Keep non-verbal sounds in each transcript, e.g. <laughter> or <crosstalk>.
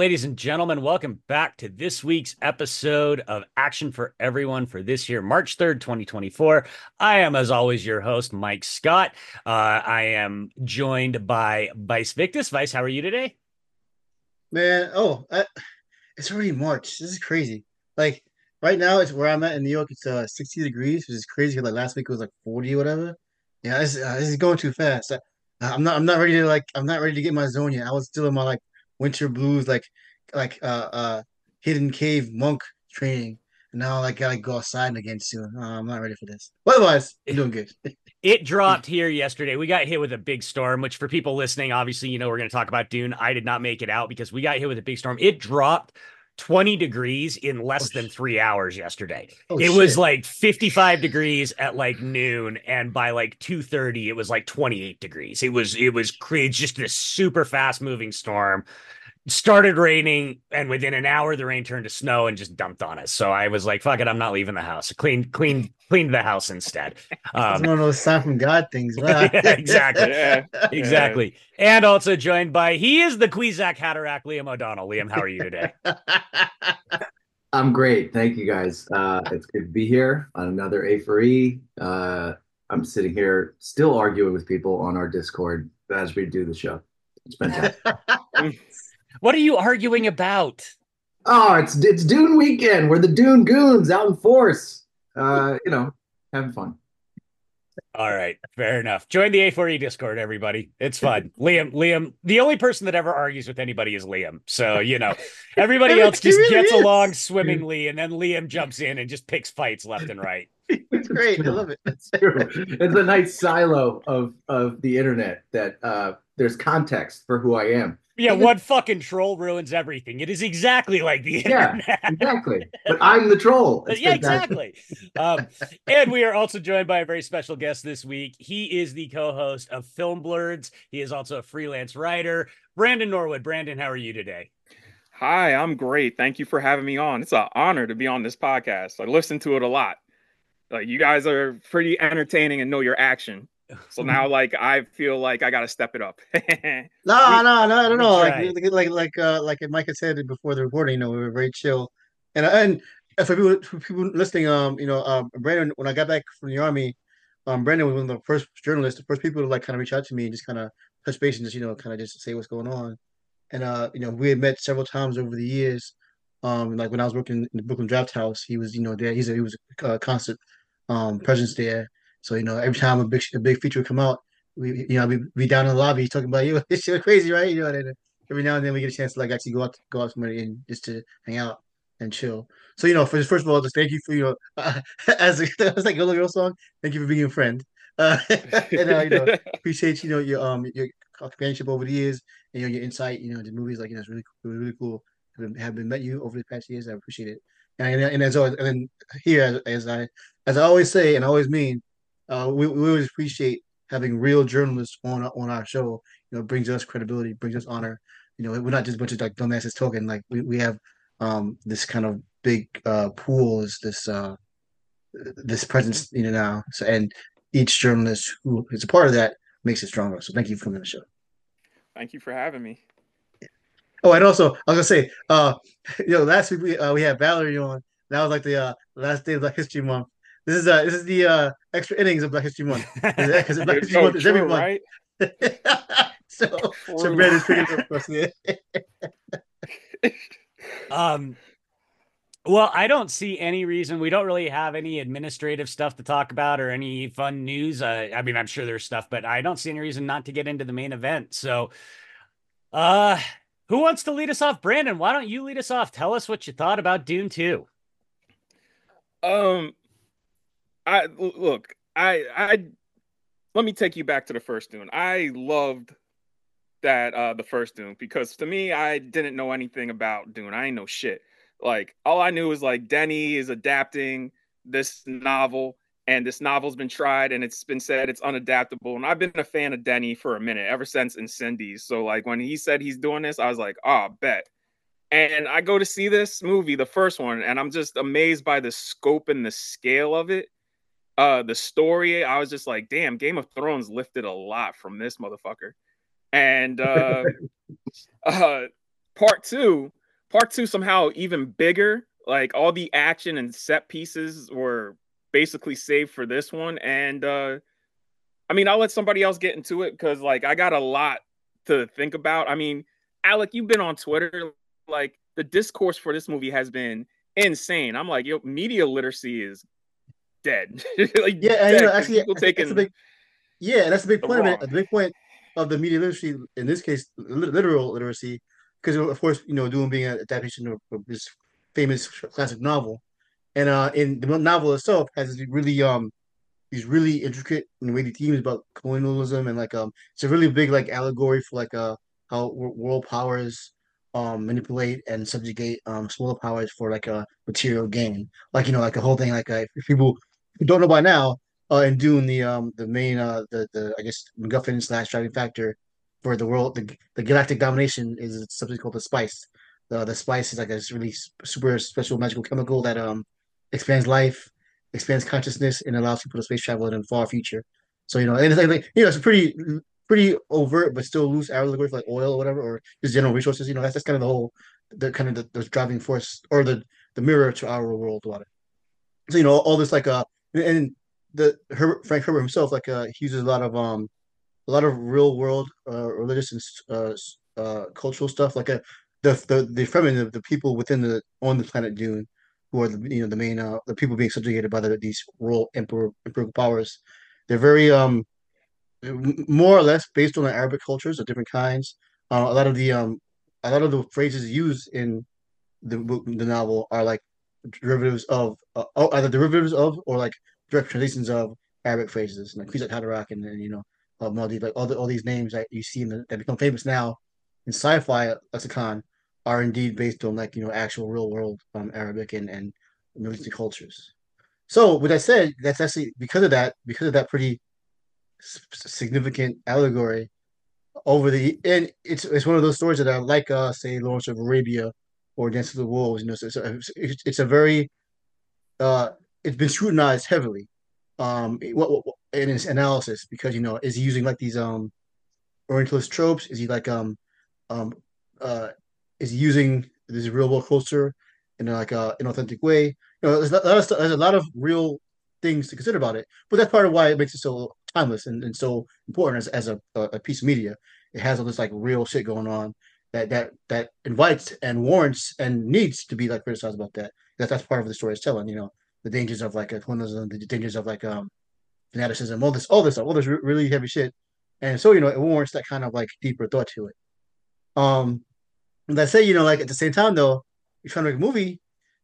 Ladies and gentlemen, welcome back to this week's episode of Action for Everyone for this year, March 3rd, 2024. I am, as always, your host, Mike Scott. Uh, I am joined by Vice Victus. Vice, how are you today? Man, oh, I, it's already March. This is crazy. Like right now, it's where I'm at in New York. It's uh 60 degrees, which is crazy. Like last week it was like 40 or whatever. Yeah, this, uh, this is going too fast. I, I'm not. I'm not ready to like. I'm not ready to get my zone yet. I was still in my like winter blues, like like uh uh hidden cave monk training. And now like gotta go outside again soon. Uh, I'm not ready for this. But otherwise, I'm doing good. <laughs> It dropped here yesterday. We got hit with a big storm, which for people listening, obviously, you know, we're going to talk about Dune. I did not make it out because we got hit with a big storm. It dropped 20 degrees in less oh, than three hours yesterday. Oh, it shit. was like 55 degrees at like noon, and by like 2:30, it was like 28 degrees. It was it was crazy, just this super fast moving storm started raining and within an hour the rain turned to snow and just dumped on us. So i was like fuck it i'm not leaving the house. Clean clean cleaned the house instead. <laughs> Um, one of those sign from god things <laughs> yeah, exactly. <laughs> Yeah. exactly. And also joined by he is the Kwisatz Haderach liam o'donnell. Liam how are you today? I'm great. Thank you guys. Uh it's good to be here on another a for e. Uh i'm sitting here still arguing with people on our discord as we do the show. It's fantastic What are you arguing about? Oh, it's it's Dune weekend. We're the Dune goons out in force. Uh, you know, having fun. All right, fair enough. Join the A4E Discord, everybody. It's fun. <laughs> Liam, Liam, the only person that ever argues with anybody is Liam. So, you know, everybody <laughs> else just really gets is. along swimmingly, and then Liam jumps in and just picks fights left and right. <laughs> It's great. I love it. It's true. It's a nice silo of of the internet that uh there's context for who I am. Yeah, one fucking troll ruins everything. It is exactly like the internet. Yeah, exactly. <laughs> But I'm the troll. It's yeah, exactly. um, and we are also joined by a very special guest this week. He is the co-host of Film Blerds. He is also a freelance writer. Brandon Norwood. Brandon, how are you today? Hi, I'm great. Thank you for having me on. It's an honor to be on this podcast. I listen to it a lot. Like you guys are pretty entertaining and know your action. <laughs> So now, like, I feel like I got to step it up. <laughs> no, no, no, no, no. Like, like, like, uh, like Mike had said before the recording, you know, we were very chill. And and for people, for people listening, um, you know, um, Brandon, when I got back from the army, um, Brandon was one of the first journalists, the first people to like kind of reach out to me and just kind of touch base and just you know, kind of just say what's going on. And uh, you know, we had met several times over the years. Um, like when I was working in the Brooklyn Drafthouse, he was, you know, there. He's a, he was a constant um presence there so you know, every time a big a big feature would come out, we you know we be down in the lobby talking about you. <laughs> It's crazy, right? You know, and every now and then we get a chance to like actually go out go out somewhere and just to hang out and chill. So you know, first first of all, just thank you for you know uh, <laughs> as a, <laughs> as like a little girl song. Thank you for being a friend. Uh, and uh, you know, appreciate you know your um your companionship over the years and you know, your insight. You know, the movies like you know it's really really, really cool. Have been, have been met you over the past years. I appreciate it. And, and, and as always, and then here as, as I as I always say and I always mean, uh, we, we always appreciate having real journalists on on our show. You know, brings us credibility, brings us honor. You know, we're not just a bunch of like dumbasses talking. Like we, we have um, this kind of big uh, pool, is this uh, this presence, you know, now. So and each journalist who is a part of that makes it stronger. So thank you for coming on the show. Thank you for having me. Oh, and also I was gonna say, uh, <laughs> you know, last week we uh, we had Valerie on. That was like the uh, last day of Black History Month, this is uh this is the uh extra innings of Black History Month <laughs> because Black History so Month is every month. Right? <laughs> so true. <laughs> so Brad is picking up us. um well, I don't see any reason. We don't really have any administrative stuff to talk about or any fun news. Uh, I mean, I'm sure there's stuff, but I don't see any reason not to get into the main event. So, uh, who wants to lead us off? Brandon, why don't you lead us off? Tell us what you thought about Dune 2. Um, I look, I I let me take you back to the first Dune. I loved that uh the first Dune because to me I didn't know anything about Dune. I ain't know shit. Like all I knew was like Denny is adapting this novel and this novel's been tried and it's been said it's unadaptable. And I've been a fan of Denny for a minute, ever since Incendies. So like when he said he's doing this, I was like, oh, bet. And I go to see this movie, the first one, and I'm just amazed by the scope and the scale of it uh the story i was just like damn game of thrones lifted a lot from this motherfucker and uh <laughs> uh part two, part two somehow even bigger. Like all the action and set pieces were basically saved for this one. And uh I mean, I'll let somebody else get into it because like I got a lot to think about. I mean, Alec, you've been on Twitter. Like the discourse for this movie has been insane. I'm like, yo, media literacy is dead. <laughs> like, yeah, dead, you know, actually, people taking big, yeah, that's a big point. Of it, a big point of the media literacy in this case, literal literacy, because of course, you know, Dune being an adaptation of, of this famous classic novel, and uh, in the novel itself has really um these really intricate and weighty themes about colonialism and like um it's a really big like allegory for like uh how world powers um manipulate and subjugate um smaller powers for like a material gain like you know like a whole thing like uh, if people don't know by now uh in Dune the um the main uh the the I guess MacGuffin slash driving factor for the world the, the galactic domination is something called the spice the the spice is like a really super special magical chemical that um expands life expands consciousness and allows people to space travel in the far future. So you know, and it's like, you know, it's pretty pretty overt but still loose allegory for like oil or whatever, or just general resources. You know, that's that's kind of the whole the kind of the, the driving force or the the mirror to our world it. So you know, all this like uh and the Herbert, Frank Herbert himself like uh he uses a lot of um a lot of real world uh religious and uh, uh cultural stuff like a uh, the the the Fremen the people within the on the planet Dune who are the you know the main uh, the people being subjugated by the, these royal emperor imperial powers. They're very um more or less based on the Arabic cultures of different kinds. Uh, a lot of the um a lot of the phrases used in the the novel are like derivatives of uh, oh, either derivatives of or like direct translations of Arabic phrases, like Kwisatz Haderach and then you know uh, Maldives, like all the, all these names that you see the, that become famous now in sci-fi lexicon are indeed based on like you know actual real world um, Arabic and and Middle Eastern cultures. So with that said, that's actually because of that because of that pretty significant allegory over the and it's it's one of those stories that are like uh say Lawrence of Arabia or of the Wolves. You know, so it's a, it's a very uh it's been scrutinized heavily um what, what in its analysis because you know is he using like these um Orientalist tropes? Is he like um um uh is using this real world culture in like a an authentic way. You know, there's a lot of there's a lot of real things to consider about it. But that's part of why it makes it so timeless and, and so important as, as a, a piece of media. It has all this like real shit going on that that that invites and warrants and needs to be like criticized about that. That that's part of the story is telling. You know, the dangers of like colonialism, the dangers of like um fanaticism, all this, all this, all this really heavy shit. And so you know, it warrants that kind of like deeper thought to it. Um, and I say, you know, like at the same time though, you're trying to make a movie,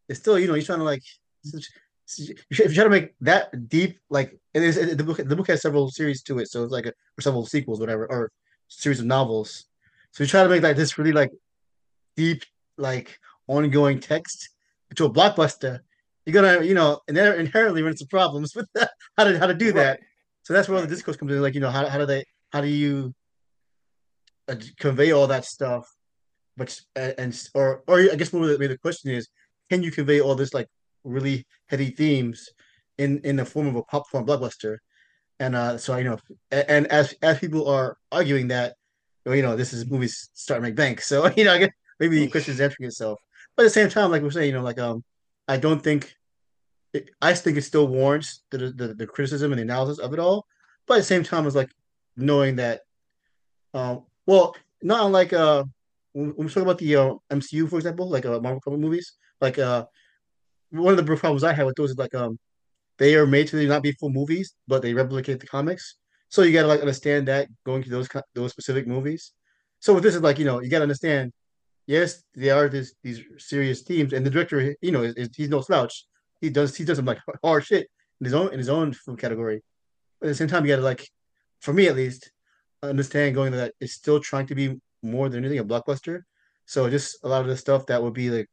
it's still, you know, you're trying to like if you try to make that deep, like it is the book. The book has several series to it, so it's like a, or several sequels, whatever, or series of novels. So you try to make like this really like deep, like ongoing text into a blockbuster. You're gonna, you know, and then inherently run into problems with that, <laughs> how to how to do that. So that's where all the discourse comes in. Like, you know, how how do they how do you uh, convey all that stuff but and or or I guess maybe the, the question is, can you convey all this like really heady themes in in the form of a popcorn blockbuster? And uh, so you know, and as as people are arguing that, you know, this is movies starting to make bank. So <laughs> you know, I guess maybe the question is answering itself. But at the same time, like we're saying, you know, like um, I don't think, it, I think it still warrants the, the the criticism and the analysis of it all. But at the same time, it's like knowing that, um, well, not unlike uh when we talk about the uh, MCU, for example, like uh, Marvel comic movies, like uh, one of the problems I have with those is like um, they are made to not be full movies, but they replicate the comics. So you gotta like understand that going to those those specific movies. So with this is like you know you gotta understand. Yes, there are this, these serious themes, and the director, you know, is, is, he's no slouch. He does he does some like hard shit in his own in his own film category. But at the same time, you gotta like, for me at least, understand going to that it's still trying to be more than anything a blockbuster. So just a lot of the stuff that would be like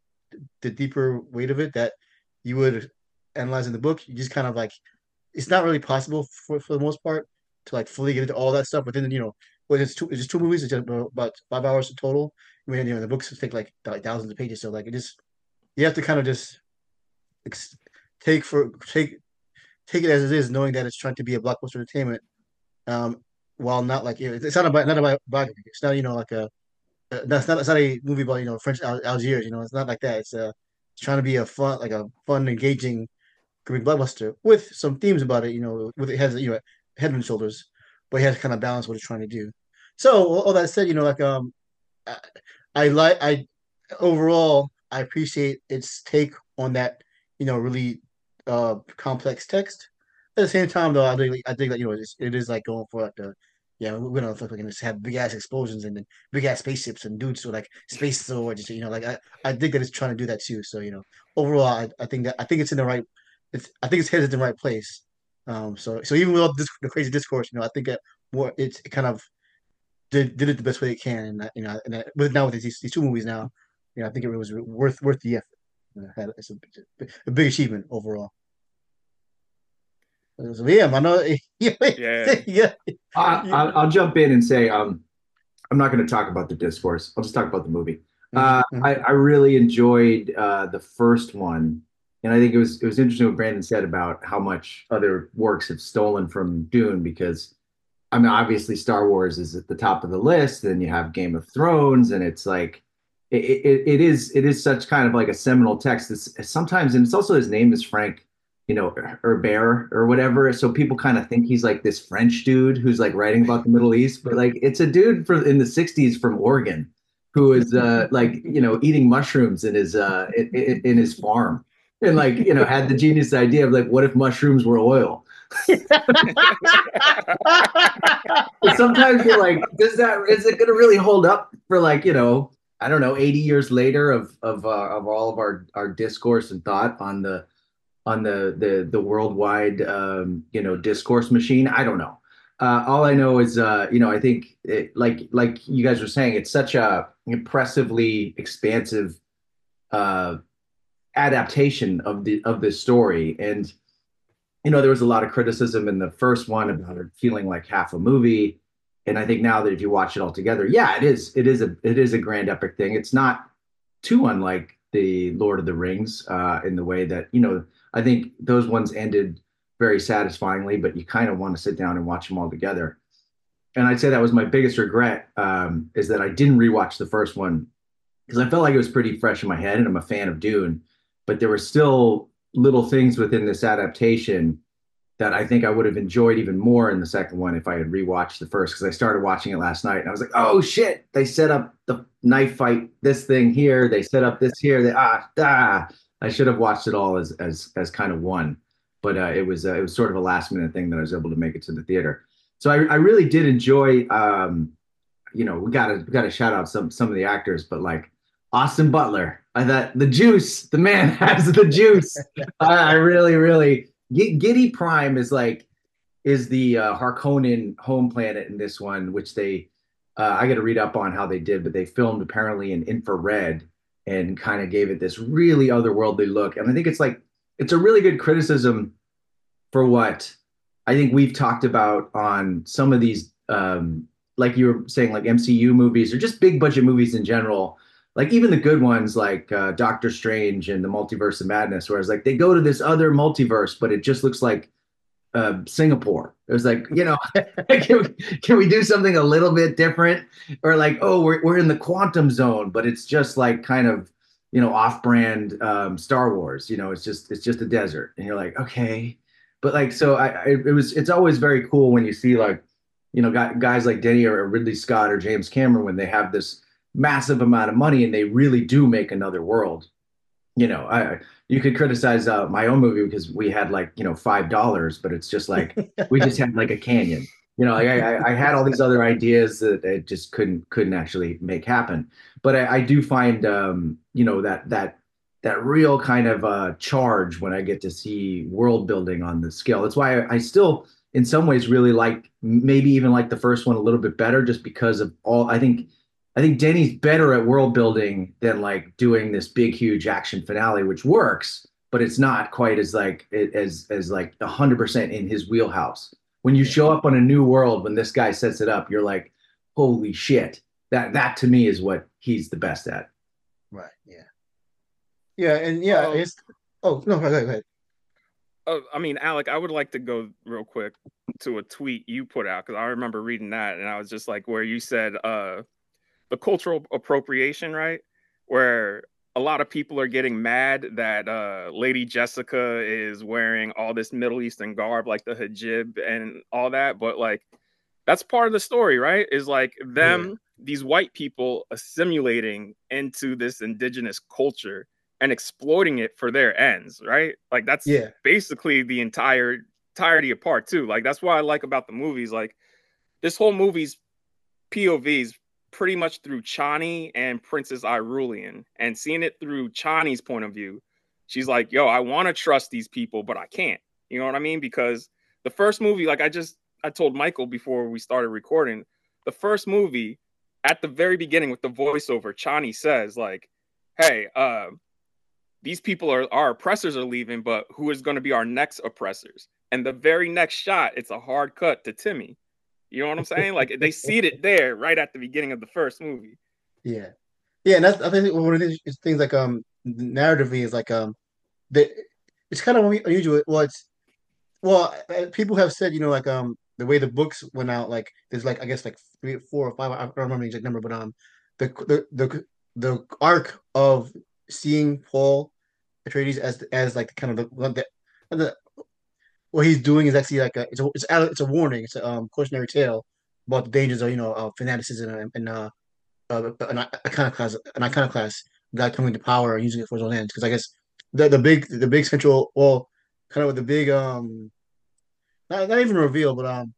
the deeper weight of it that you would analyze in the book, you just kind of like it's not really possible for, for the most part to like fully get into all that stuff. within you know, when it's two, it's just two movies, it's just about five hours total. I mean, you know, the books take like, like thousands of pages, so like it just you have to kind of just take for take take it as it is, knowing that it's trying to be a blockbuster entertainment. Um, while not like it's not about not about biography. It's not you know like a uh, that's not it's not a movie about you know French Al- Algiers. You know, it's not like that. It's uh, it's trying to be a fun, like a fun, engaging, great blockbuster with some themes about it. You know, with it has you know head and shoulders, but he has to kind of balance what he's trying to do. So all that said, you know, like um, I, I like I overall I appreciate its take on that you know really uh complex text. At the same time, though, I think I think that you know it's, it is like going for like the yeah we're gonna fucking have big ass explosions and then big ass spaceships and dudes with like space swords. You know, like I I think that it's trying to do that too. So you know, overall, I, I think that I think it's in the right. It's I think it's headed in the right place. Um, so so even with all this, the crazy discourse, you know, I think that more it's it kind of did did it the best way it can, and you know, and with now with these, these two movies now, you know, I think it was worth worth the effort. It's a, a big achievement overall. So, yeah, I know. <laughs> Yeah, <laughs> yeah. yeah. I, will jump in and say, um, I'm not going to talk about the discourse. I'll just talk about the movie. Uh, mm-hmm. I, I, really enjoyed uh, the first one, and I think it was it was interesting what Brandon said about how much other works have stolen from Dune because I mean, obviously, Star Wars is at the top of the list. Then you have Game of Thrones, and it's like it, it, it is it is such kind of like a seminal text. It's sometimes, and it's also his name is Frank, you know, Herbert or whatever. So people kind of think he's like this French dude who's like writing about the Middle East, but like it's a dude from in the '60s from Oregon who is uh, like you know eating mushrooms in his uh, in, in his farm, and like you know had the genius idea of like what if mushrooms were oil <laughs> sometimes you're like, does that is it gonna really hold up for like, you know, I don't know, 80 years later of of uh, of all of our our discourse and thought on the on the the the worldwide um, you know discourse machine. I don't know. Uh, all I know is, uh, you know, I think it, like like you guys were saying, it's such a impressively expansive uh, adaptation of the of this story, and you know, there was a lot of criticism in the first one about it feeling like half a movie. And I think now that if you watch it all together, yeah, it is. It is a it is a grand epic thing. It's not too unlike the Lord of the Rings uh, in the way that you know. I think those ones ended very satisfyingly, but you kind of want to sit down and watch them all together. And I'd say that was my biggest regret um, is that I didn't rewatch the first one because I felt like it was pretty fresh in my head, and I'm a fan of Dune, but there were still little things within this adaptation that I think I would have enjoyed even more in the second one if I had rewatched the first because I started watching it last night and I was like, oh shit, they set up the knife fight, this thing here, they set up this here, they ah ah. I should have watched it all as as as kind of one, but uh, it was uh, it was sort of a last minute thing that I was able to make it to the theater. So I, I really did enjoy. Um, you know, we gotta gotta shout out some some of the actors, but like Austin Butler. I thought the juice, the man <laughs> has the juice. I, really, really Giedi Prime is like is the uh, Harkonnen home planet in this one, which they uh, I got to read up on how they did, but they filmed apparently in infrared and kind of gave it this really otherworldly look. And I think it's like it's a really good criticism for what I think we've talked about on some of these, um, like you were saying, like MCU movies or just big budget movies in general like even the good ones like uh, Doctor Strange and the Multiverse of Madness, whereas like they go to this other multiverse, but it just looks like uh, Singapore. It was like, you know, <laughs> can, we, can we do something a little bit different? Or like, oh, we're, we're in the quantum zone, but it's just like kind of, you know, off-brand um, Star Wars. You know, it's just it's just a desert, and you're like, okay, but like, so I, I it was it's always very cool when you see like, you know, guys like Denny or Ridley Scott or James Cameron when they have this massive amount of money and they really do make another world. You know i you could criticize uh, my own movie because we had like you know five dollars but it's just like we just had like a canyon. You know like I, I had all these other ideas that i just couldn't couldn't actually make happen. But i, I do find um you know that that that real kind of uh charge when i get to see world building on the scale. That's why I, I still in some ways really like maybe even like the first one a little bit better just because of all i think I think Denny's better at world building than like doing this big, huge action finale, which works, but it's not quite as like as as like hundred percent in his wheelhouse. When you show up on a new world, when this guy sets it up, you're like, holy shit! That that to me is what he's the best at. Right. Yeah. Yeah, and yeah, um, it's. Oh no, go ahead. Go ahead. Oh, I mean, Alec, I would like to go real quick to a tweet you put out because I remember reading that, and I was just like, where you said, uh, the cultural appropriation, right? Where a lot of people are getting mad that uh, Lady Jessica is wearing all this Middle Eastern garb, like the hijab and all that. But like, that's part of the story, right? Is like them, yeah. these white people assimilating into this indigenous culture and exploiting it for their ends, right? Like that's yeah. basically the entire entirety of part two. Like that's what I like about the movies. Like this whole movie's POVs pretty much through Chani and Princess Irulan and seeing it through Chani's point of view. She's like, yo, I want to trust these people, but I can't. You know what I mean? Because the first movie, like I just I told Michael before we started recording, the first movie at the very beginning with the voiceover, Chani says, like, hey, uh, these people are our oppressors are leaving, but who is going to be our next oppressors? And the very next shot, it's a hard cut to Timmy. You know what I'm saying? Like they see it there right at the beginning of the first movie. Yeah, yeah, and that's I think one of these things like um narratively is like um the it's kind of unusual. Well, it's well uh, people have said you know like um the way the books went out like there's like I guess like three, four or five I don't remember the exact number, but um the the the the arc of seeing Paul Atreides as as like kind of the the, the what he's doing is actually like a it's a it's a, warning. It's a um, cautionary tale about the dangers of you know fanaticism and, and uh, uh, an iconoclast an iconoclast guy coming to power and using it for his own ends. Because I guess the the big the big central well kind of the big um not, not even reveal but um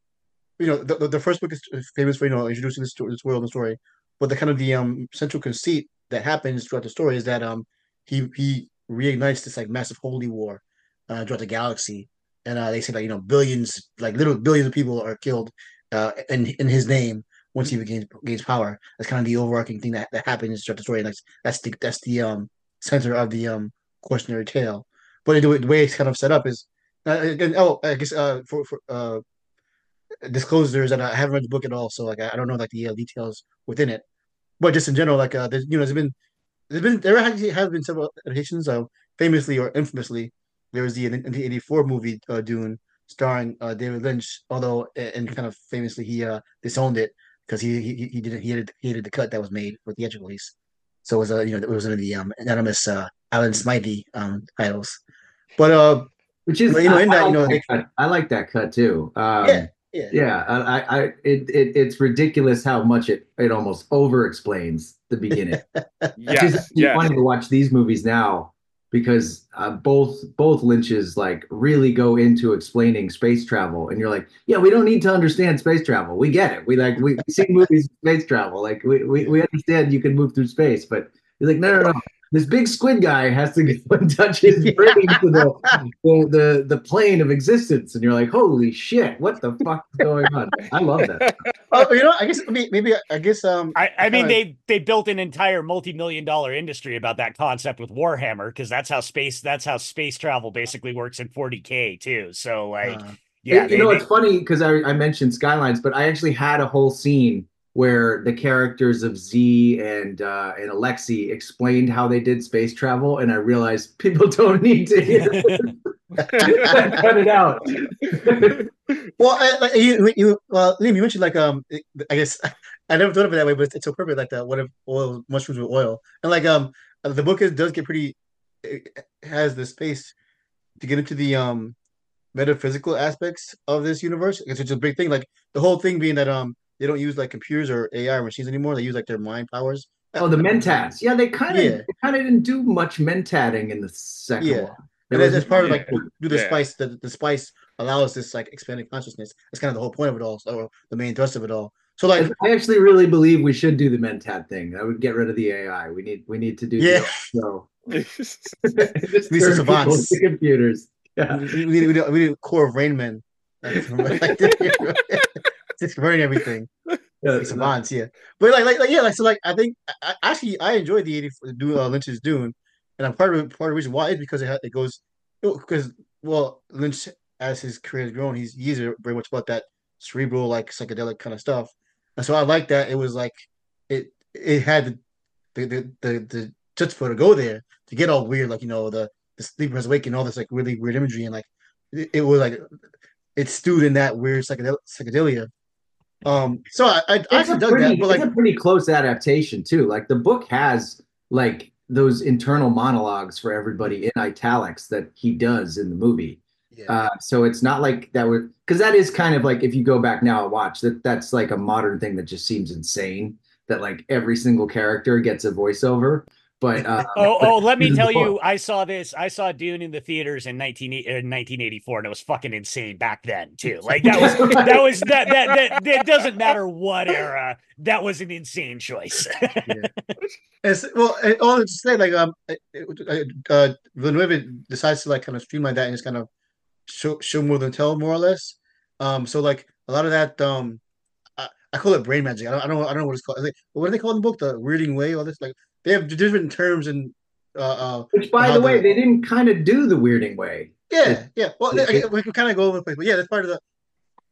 you know the, the first book is famous for you know introducing this, this world and story but the kind of the um central conceit that happens throughout the story is that um he he reignites this like massive holy war uh, throughout the galaxy and uh, they say that you know billions, like little billions of people are killed uh, in in his name once he gains gains power. That's kind of the overarching thing that, that happens throughout the story. And that's that's the that's the um center of the um cautionary tale. But the, the way it's kind of set up is uh, again. Oh, I guess uh for for uh disclosures that I haven't read the book at all, so like I, I don't know like the uh, details within it. But just in general, like uh, there's you know there's been there's been there actually have been several adaptations of famously or infamously there was the 1984 movie uh, Dune starring uh, David Lynch, although and kind of famously he uh, disowned it because he, he he didn't he hated, he hated the cut that was made for theatrical release. So it was a uh, you know it was under the um, anonymous uh, Alan Smithee um, titles, but uh, which is you know in I, that you know that I like that cut too. Um, yeah. Yeah, yeah, I, I, it, it, it's ridiculous how much it, it almost over explains the beginning. <laughs> yes, it's just yes. funny to watch these movies now because uh, both both Lynches like really go into explaining space travel, and you're like, yeah, we don't need to understand space travel. We get it. We like we, we see movies space travel. Like we, we we understand you can move through space, but you're like, no, no, no this big squid guy has to go <laughs> and touch his <laughs> brain to the, the, the the plane of existence, and you're like, holy shit, what the fuck is going on? I love that. <laughs> Oh, you know, I guess maybe I guess um, I, I mean they they built an entire multi million dollar industry about that concept with Warhammer because that's how space that's how space travel basically works in 40k too. So like. Uh, yeah, you they, know, they, it's funny because I, I mentioned Skylines, but I actually had a whole scene where the characters of Z and uh, and Alexei explained how they did space travel, and I realized <laughs> people don't need to hear. <laughs> <laughs> Cut it out. well, I, you, you, well, Liam, you mentioned like um, I guess I never thought of it that way, but it's so perfect, like the what if oil mushrooms with oil, and like um, the book is, does get pretty has the space to get into the um metaphysical aspects of this universe. It's such a big thing, like the whole thing being that um they don't use like computers or AI machines anymore. They use like their mind powers. Oh, the <laughs> mentats. Yeah, they kind of yeah. kind of didn't do much mentating in the second yeah. one. And that's, that's part of like do the yeah. spice. The, the spice allows this like expanded consciousness. That's kind of the whole point of it all, or the main thrust of it all. So like, I actually really believe we should do the mentat thing. I would get rid of the AI. We need we need to do yeah. <laughs> So <laughs> just we savants. computers. Yeah. We, we, need, we need a core of Rain Men. <laughs> just converting everything. Yeah, savants, yeah. But like, like, like, yeah, like, so, like, I think I, actually I enjoyed the eighty do uh, Lynch's Dune, and I'm part of part of the reason why is because it it goes because well Lynch as his career has grown, he's he's very much about that cerebral like psychedelic kind of stuff, and so I like that it was like it it had the the the the, the for to go there to get all weird like you know the the sleeper has awakened all this like really weird imagery and like it, it was like it stewed in that weird psychedel- psychedelia Um, so I, I, I actually dug pretty, that, but like, it's a pretty close adaptation too. Like the book has like those internal monologues for everybody in italics that he does in the movie. Yeah. Uh, so it's not like that would because that is kind of like if you go back now and watch that that's like a modern thing that just seems insane that like every single character gets a voiceover. But <laughs> uh, oh, oh, let me tell you, I saw this. I saw Dune in the theaters in 19, in 1984, and it was fucking insane back then too. Like that was <laughs> that was that that that, that doesn't matter what era. That was an insane choice. <laughs> yeah. It's, well, all to say, like um, uh, Villeneuve decides to like kind of streamline that and just kind of show show more than tell, more or less. Um, so like a lot of that um I call it brain magic. I don't, I don't, I don't know what it's called. Like, what do they call in the book? The weirding way, all this. Like they have different terms and. Uh, uh, Which, by the way, they didn't kind of do the weirding way. Yeah, yeah. Well, I, we can kind of go over the place, but yeah, that's part of the.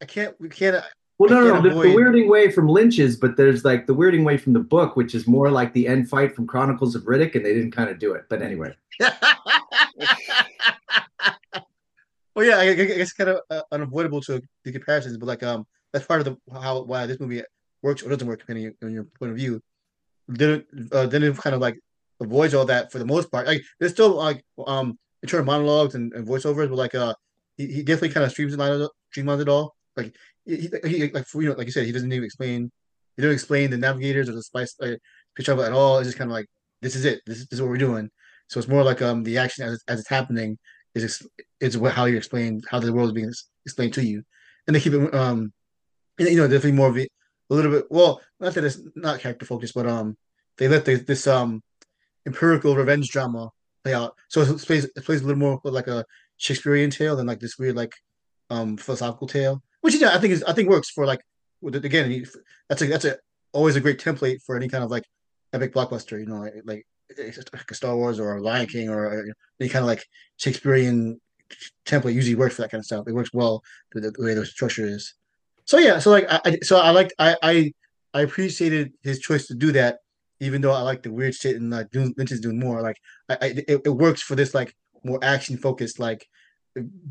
I can't. We can't. Well, no, no, no. The, the, weirding way from Lynch's, but there's like the weirding way from the book, which is more like the end fight from Chronicles of Riddick, and they didn't kind of do it. But anyway. <laughs> well, yeah, I, I guess kind of uh, unavoidable to the comparisons, but like um, that's part of the how why this movie works or doesn't work depending on your point of view. Then uh, it kind of like avoids all that for the most part. Like there's still like um internal monologues and, and voiceovers, but like uh he, he definitely kind of streamlines it, streamlines it all. Like he, he like for, you know like you said he doesn't even explain he doesn't explain the navigators or the spice uh, it at all. It's just kind of like this is it. This, this is what we're doing. So it's more like um the action as, as it's happening is is how you explain how the world is being explained to you, and they keep it um you know, definitely more of a, a little bit. Well, not that it's not character focused, but um, they let the, this um empirical revenge drama play out. So it plays it plays a little more like a Shakespearean tale than like this weird like um philosophical tale, which yeah, I think is I think works for like again that's a that's a always a great template for any kind of like epic blockbuster. You know, like, like, a Star Wars or Lion King or any kind of like Shakespearean template usually works for that kind of stuff. It works well the, the way the structure is. So yeah, so like I so I like I I I appreciated his choice to do that, even though I like the weird shit and like doing Lynch is doing more. Like I, I it, it works for this like more action focused like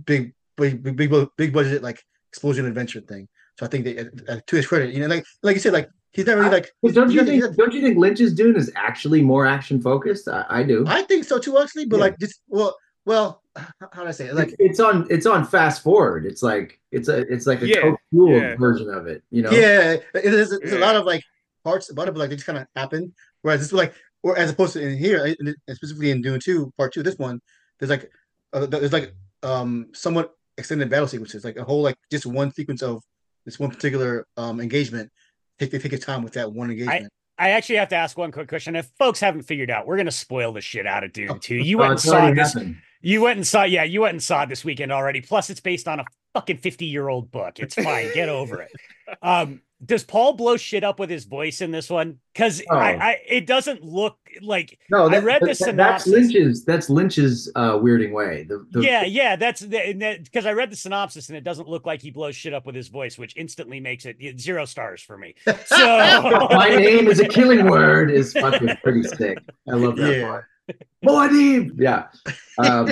big big big big, big budget like explosion adventure thing. So I think that uh, to his credit, you know, like like you said, like he's not really like. don't you think? Not, don't you think Lynch's Dune is actually more action focused? I, I, do. I think so too, actually. But yeah. like, just well, well, how do I say it? Like it's on it's on fast forward. It's like it's a it's like a yeah, yeah. version of it. You know? Yeah, it is. There's yeah. a lot of like parts about it, but like they just kind of happen. Whereas this like, or as opposed to in here, specifically in Dune Two, Part Two, this one, there's like uh, there's like um somewhat extended battle sequences, like a whole like just one sequence of this one particular um engagement. Take they take a time with that one engagement. I actually have to ask one quick question. If folks haven't figured out, we're gonna spoil the shit out of Dune 2. You went and saw this. Happened. You went and saw, yeah, you went and saw it this weekend already. Plus, it's based on a fucking 50 year old book. It's fine. Get over it. <laughs> Um, does Paul blow shit up with his voice in this one? Because oh. I, I, it doesn't look like. No, that, I read the synopsis. That's Lynch's. That's Lynch's uh, weirding way. The, the... Yeah, yeah, that's because I read the synopsis and it doesn't look like he blows shit up with his voice, which instantly makes it zero stars for me. <laughs> So my name is a killing word is fucking pretty sick. I love that yeah. part. Muad'Dib. Yeah. Um,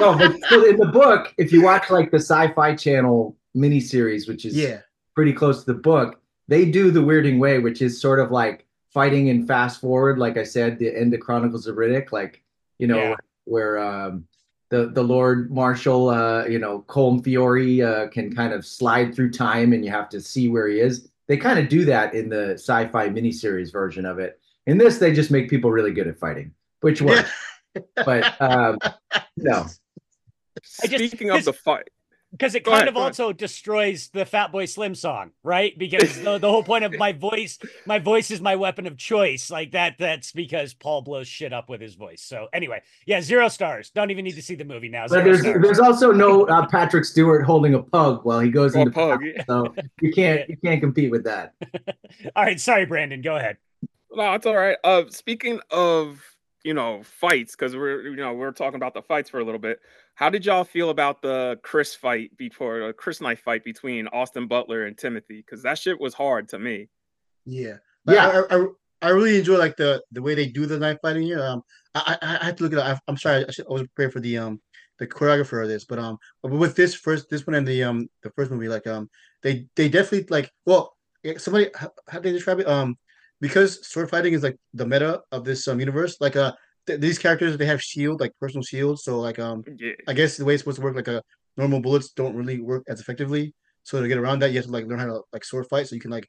no, but so in the book, if you watch like the Sci-Fi Channel miniseries, which is yeah pretty close to the book, they do the weirding way, which is sort of like fighting in fast forward. Like I said, the end of Chronicles of Riddick, like you know yeah. where um, the the Lord Marshal, uh, you know Colm Feore uh, can kind of slide through time, and you have to see where he is. They kind of do that in the sci-fi miniseries version of it. In this, they just make people really good at fighting which one? but <laughs> um, no. Speaking of the fight, because it Go kind ahead, of also ahead. destroys the Fatboy Slim song, right? Because the, the whole point of my voice, my voice is my weapon of choice. Like that, that's because Paul blows shit up with his voice. So anyway, yeah, zero stars. Don't even need to see the movie now. But there's stars. there's also no uh, Patrick Stewart holding a pug while he goes into pug. so you can't <laughs> you can't compete with that. all right, sorry, Brandon. Go ahead. No, it's all right. Uh, speaking of you know fights because we're you know we're talking about the fights for a little bit. How did y'all feel about the Chris fight before the crysknife fight between Austin Butler and Timothy? Because that shit was hard to me. Yeah, yeah. I, I, I, really enjoy like the the way they do the knife fighting here. Um, I I, I have to look at. I, I'm sorry, I, should, I was prepared for the um the choreographer of this, but um, but with this first this one and the um the first movie, like um they they definitely like well somebody how, how they describe it? Um, because sword fighting is like the meta of this um universe. Like uh, th- these characters they have shield like personal shields. So like um, yeah. I guess the way it's supposed to work, like a uh, normal bullets don't really work as effectively. So to get around that, you have to like learn how to like sword fight, so you can like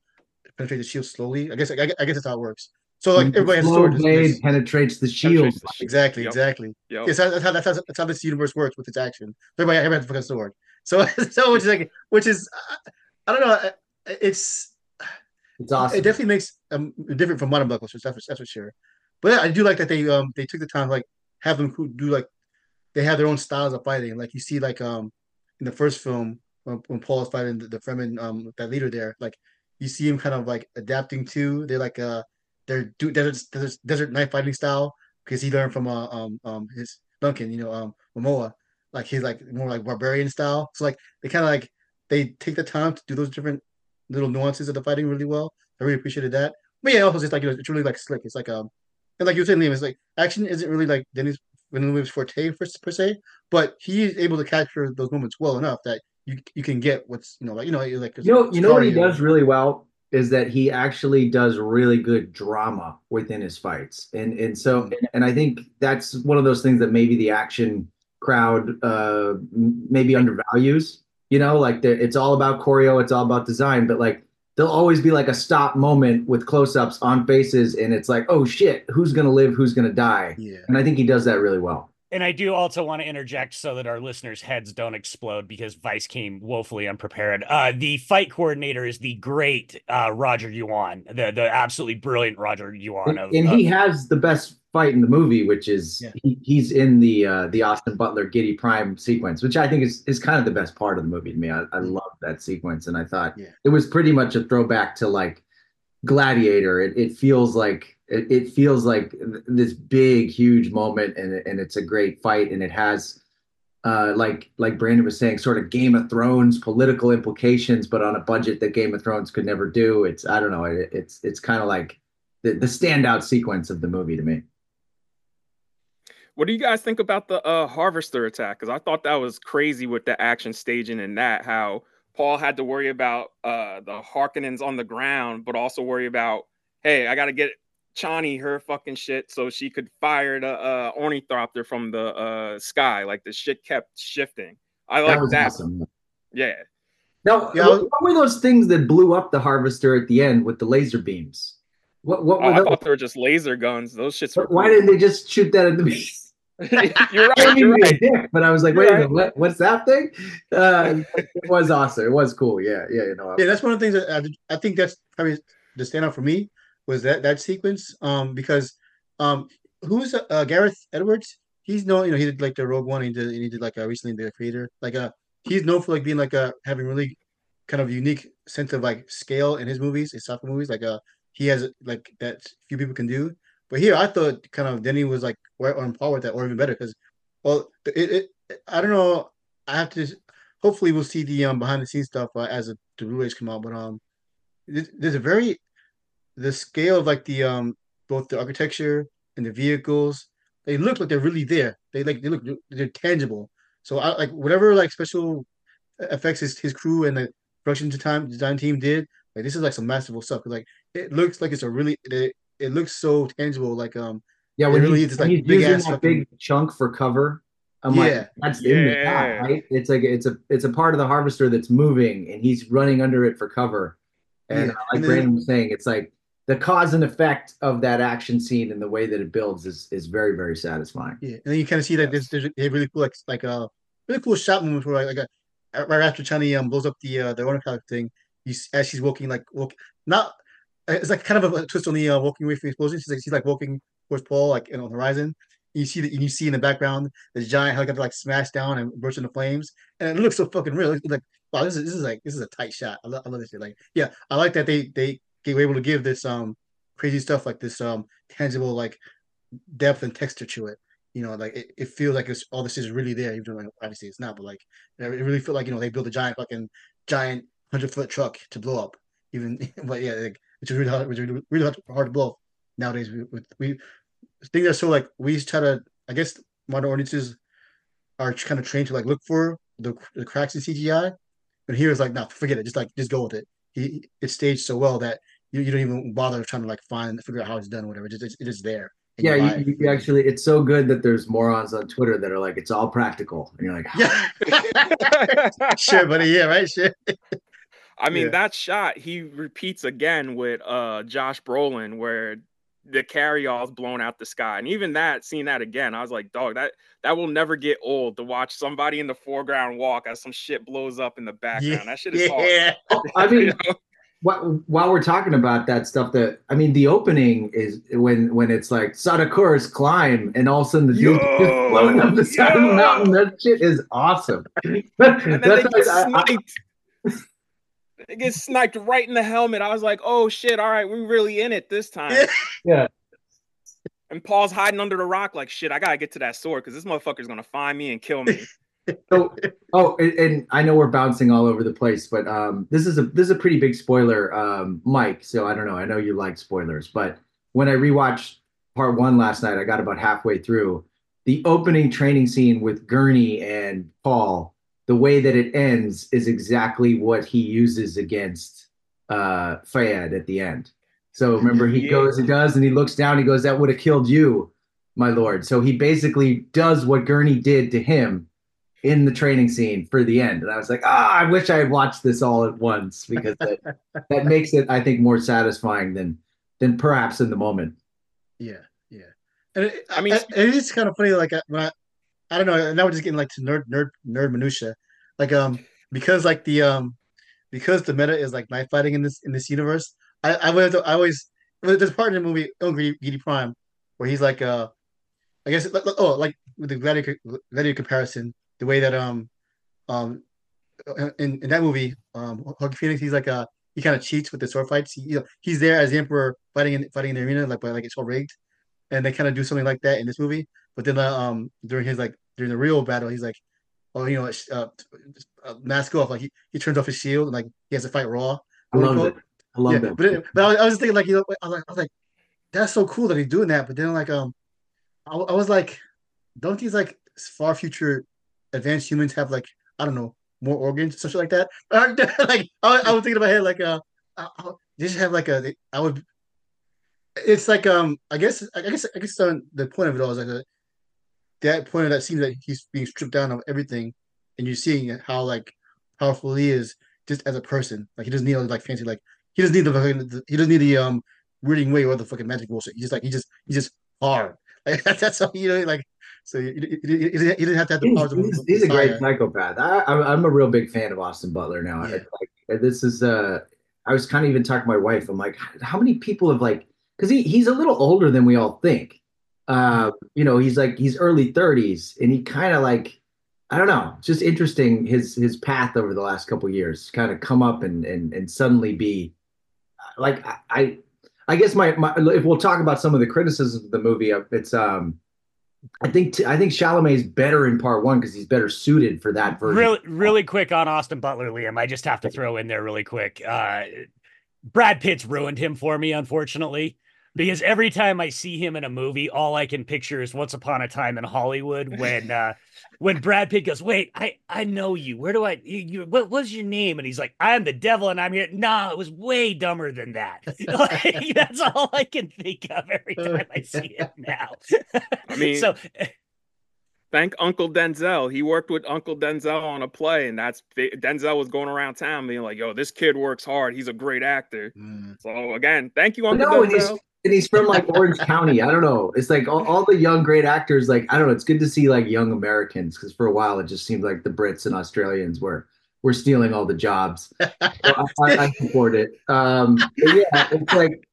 penetrate the shield slowly. I guess I, I guess that's how it works. So like everybody has a sword. Blade penetrates the shield. Penetrates the exactly, yep. exactly. Yep. Yes, that's how, that's how that's how this universe works with its action. Everybody, everybody has a fucking sword. So <laughs> so which is like which is I don't know. It's it's awesome. It definitely makes um different from modern blockbusters. That's for, that's for sure. But yeah, I do like that they um they took the time to, like have them who do like they have their own styles of fighting. Like you see like um in the first film when, when Paul is fighting the, the Fremen um that leader there, like you see him kind of like adapting to. They're like uh they're do desert desert, desert knife fighting style because he learned from uh, um um his Duncan, you know, um Momoa. Like he's like more like barbarian style. So like they kind of like they take the time to do those different little nuances of the fighting really well. I really appreciated that. But yeah, also just like you know, it's really like slick. It's like um and like you were saying, Liam, it's like action isn't really like Denis Villeneuve's forte per, per se, but he is able to capture those moments well enough that you you can get what's you know like you know like you know you know what he does really well is that he actually does really good drama within his fights and and so mm-hmm. and i think that's one of those things that maybe the action crowd uh maybe undervalues you know like it's all about choreo it's all about design but like there'll always be like a stop moment with close-ups on faces and it's like oh shit who's gonna live who's gonna die yeah and i think he does that really well and I do also want to interject so that our listeners' heads don't explode because Vice came woefully unprepared. Uh, the fight coordinator is the great uh, Roger Yuan, the the absolutely brilliant Roger Yuan. Of, and, he has the best fight in the movie, which is yeah. he, he's in the uh, the Austin Butler Giedi Prime sequence, which I think is is kind of the best part of the movie to me. I, I mm. love that sequence, and I thought yeah. it was pretty much a throwback to like Gladiator. It, it feels like it, it feels like this big, huge moment, and and it's a great fight, and it has. Uh, like like Brandon was saying, sort of Game of Thrones political implications, but on a budget that Game of Thrones could never do. It's I don't know. It, it's it's kind of like the, the standout sequence of the movie to me. What do you guys think about the uh, harvester attack? Because I thought that was crazy with the action staging and that how Paul had to worry about uh, the Harkonnens on the ground, but also worry about, hey, I got to get Chani her fucking shit so she could fire the uh, ornithopter from the uh, sky. Like the shit kept shifting. I like that. that. Awesome. Yeah. Now, yeah, what, what, were those things that blew up the harvester at the end with the laser beams? What? What? Oh, I thought they were just laser guns. Those shits. Were Why cool. didn't they just shoot that at the <laughs> beast? <laughs> you're right. You're right. <laughs> Dick, but I was like, wait a minute, what, what's that thing? Uh, it was awesome. It was cool. Yeah, yeah, you know. Yeah, that's one of the things that I, I think that's probably the standout for me was that that sequence. Um, because um, who's uh, Gareth Edwards? He's known, you know, he did like the Rogue One. He did, he did like uh, recently the Creator. Like uh, he's known for like being like uh having really kind of unique sense of like scale in his movies, his sci movies. Like uh, he has like that few people can do. But here, I thought kind of Denny was like on par with that, or even better. Because, well, it, it, I don't know. I have to. Hopefully, we'll see the um behind the scenes stuff uh, as the Blu-rays come out. But um, there's a very the scale of like the um both the architecture and the vehicles. They look like they're really there. They like they look they're tangible. So I like whatever like special effects his, his crew and the production time design team did. Like this is like some masterful stuff. Like it looks like it's a really it, it looks so tangible. Like um, yeah, when, really he's, like, he's big using that fucking... big chunk for cover, I'm yeah. like, that's yeah. in the shot, right? It's like it's a it's a part of the harvester that's moving, and he's running under it for cover. And yeah. like and then, Brandon was saying, it's like the cause and effect of that action scene and the way that it builds is is very very satisfying. Yeah, and then you kind of see that there's, there's a really cool like like a uh, really cool shot moment where like, like a, right after Chani um blows up the uh, the ornithopter thing, you as she's walking like walk not it's like kind of a, twist on the uh, walking away from explosions. She's like she's like walking towards Paul, like on the horizon. You see that you see in the background the giant helicopter like smashed down and burst into flames, and it looks so fucking real. It's like wow, this is this is like this is a tight shot. I love, I love this shit. Like yeah, I like that they they were able to give this um crazy stuff like this um tangible like depth and texture to it. You know, like it, it feels like it's all this is really there, even though like, obviously it's not. But like it really felt like you know they built a giant fucking giant hundred foot truck to blow up. Even <laughs> but yeah, like, which is really hard, which is really, really hard to blow nowadays. We, we, we things are so like we try to. I guess modern audiences are kind of trained to like look for the, the cracks in CGI, but here is like, no, forget it. Just like just go with it. he, it's staged so well that you, you don't even bother trying to like find figure out how it's done, whatever. It just, it is there. Yeah, you, you, actually, it's so good that there's morons on Twitter that are like, it's all practical, and you're like, yeah, ah. <laughs> sure, buddy, yeah, right, sure. I mean, yeah. that shot he repeats again with uh Josh Brolin, where the carryall's blown out the sky, and even that, seeing that again, I was like, dog, that that will never get old to watch somebody in the foreground walk as some shit blows up in the background. Yeah. That shit <laughs> is yeah. I mean. <laughs> you know? while we're talking about that stuff, that I mean, the opening is when when it's like Sardaukar climb, and all of a sudden the dude just floating up the side of the mountain. That shit is awesome. <laughs> and then they get, sniped. They get sniped right in the helmet. I was like, oh shit! All right, we're really in it this time. yeah. And Paul's hiding under the rock, like shit. I gotta get to that sword because this motherfucker's gonna find me and kill me <laughs> so oh and, and, i know we're bouncing all over the place but um this is a this is a pretty big spoiler um mike so i don't know i know you like spoilers but when i rewatched part one last night i got about halfway through the opening training scene with gurney and paul the way that it ends is exactly what he uses against uh Feyd at the end so remember he yeah. goes he does and he looks down he goes that would have killed you my lord so he basically does what gurney did to him in the training scene for the end. And I was like, ah, oh, I wish I had watched this all at once because that, <laughs> that makes it, I think, more satisfying than than perhaps in the moment. Yeah, yeah. And it, I mean, it, it is kind of funny. Like uh, when I, I don't know. Now we're just getting like to nerd, nerd, nerd minutia. Like um, because like the um, because the meta is like knife fighting in this in this universe. I I would I always there's part in the movie Oh Giedi Prime where he's like uh, I guess oh like with the gladiator gladiator comparison the way that um um in, in that movie um Joaquin Phoenix he's like a he kind of cheats with the sword fights. He, you know, he's there as the emperor fighting in fighting in the arena like by like it's all rigged, and they kind of do something like that in this movie. But then uh, um during his like during the real battle he's like oh you know uh, uh, mask off like he, he turns off his shield and like he has to fight raw. I love it. I love yeah, it. But it, but I was, I was thinking like you know I was like I was like that's so cool that he's doing that. But then like um I, I was like don't these like far future advanced humans have like I don't know more organs, or something like that. <laughs> like I, I was thinking about it like uh, I, I, they just have like a I would. It's like um I guess I guess I guess the point of it all is like a, that point of that scene that he's being stripped down of everything, and you're seeing how like powerful he is just as a person. Like he doesn't need like fancy like he doesn't need the he doesn't need the um weirding way or the fucking magic bullshit. He just like he just he just hard. <laughs> Like that's how you know like so you, you, you, didn't have to have the powers. He's, he's a great psychopath. I, am a real big fan of Austin Butler now. Yeah. Like, this is uh, I was kind of even talking to my wife. I'm like, how many people have like, because he, he's a little older than we all think. Uh, you know, he's like he's early 30s, and he kind of like, I don't know, just interesting his his path over the last couple years, kind of come up and and and suddenly be like I I guess my, my if we'll talk about some of the criticisms of the movie, it's um I think t- I think Chalamet's better in part one because he's better suited for that version. Really, really quick on Austin Butler, Liam. I just have to throw in there really quick. Uh, Brad Pitt's ruined him for me, unfortunately because every time I see him in a movie, all I can picture is Once Upon a Time in Hollywood when <laughs> uh, when Brad Pitt goes, "Wait, I I know you. Where do I? You, you what was your name?" And he's like, "I'm the devil, and I'm here." No, it was way dumber than that. <laughs> <laughs> like, that's all I can think of every time I see him now. I mean, so thank Uncle Denzel. He worked with Uncle Denzel on a play, and that's Denzel was going around town being like, "Yo, this kid works hard. He's a great actor." Mm. So again, thank you, Uncle no, Denzel and he's from like Orange <laughs> County. I don't know. It's like all, all, the young great actors. Like I don't know. It's good to see like young Americans because for a while it just seemed like the Brits and Australians were were stealing all the jobs. <laughs> So I, I, support it. Um, yeah, it's like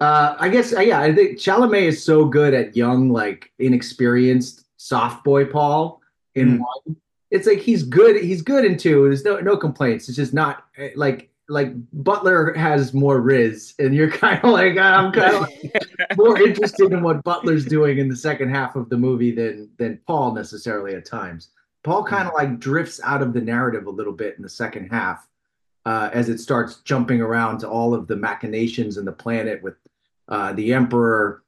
uh, I guess uh, yeah. I think Chalamet is so good at young, like inexperienced soft boy Paul in mm. one. It's like he's good. He's good in two. There's no no complaints. It's just not eh, like like Butler has more Riz, and you're <laughs> kind of like I'm kind of like more interested in what Butler's doing in the second half of the movie than than Paul necessarily at times. Paul kind of like drifts out of the narrative a little bit in the second half uh, as it starts jumping around to all of the machinations in the planet with uh, the Emperor,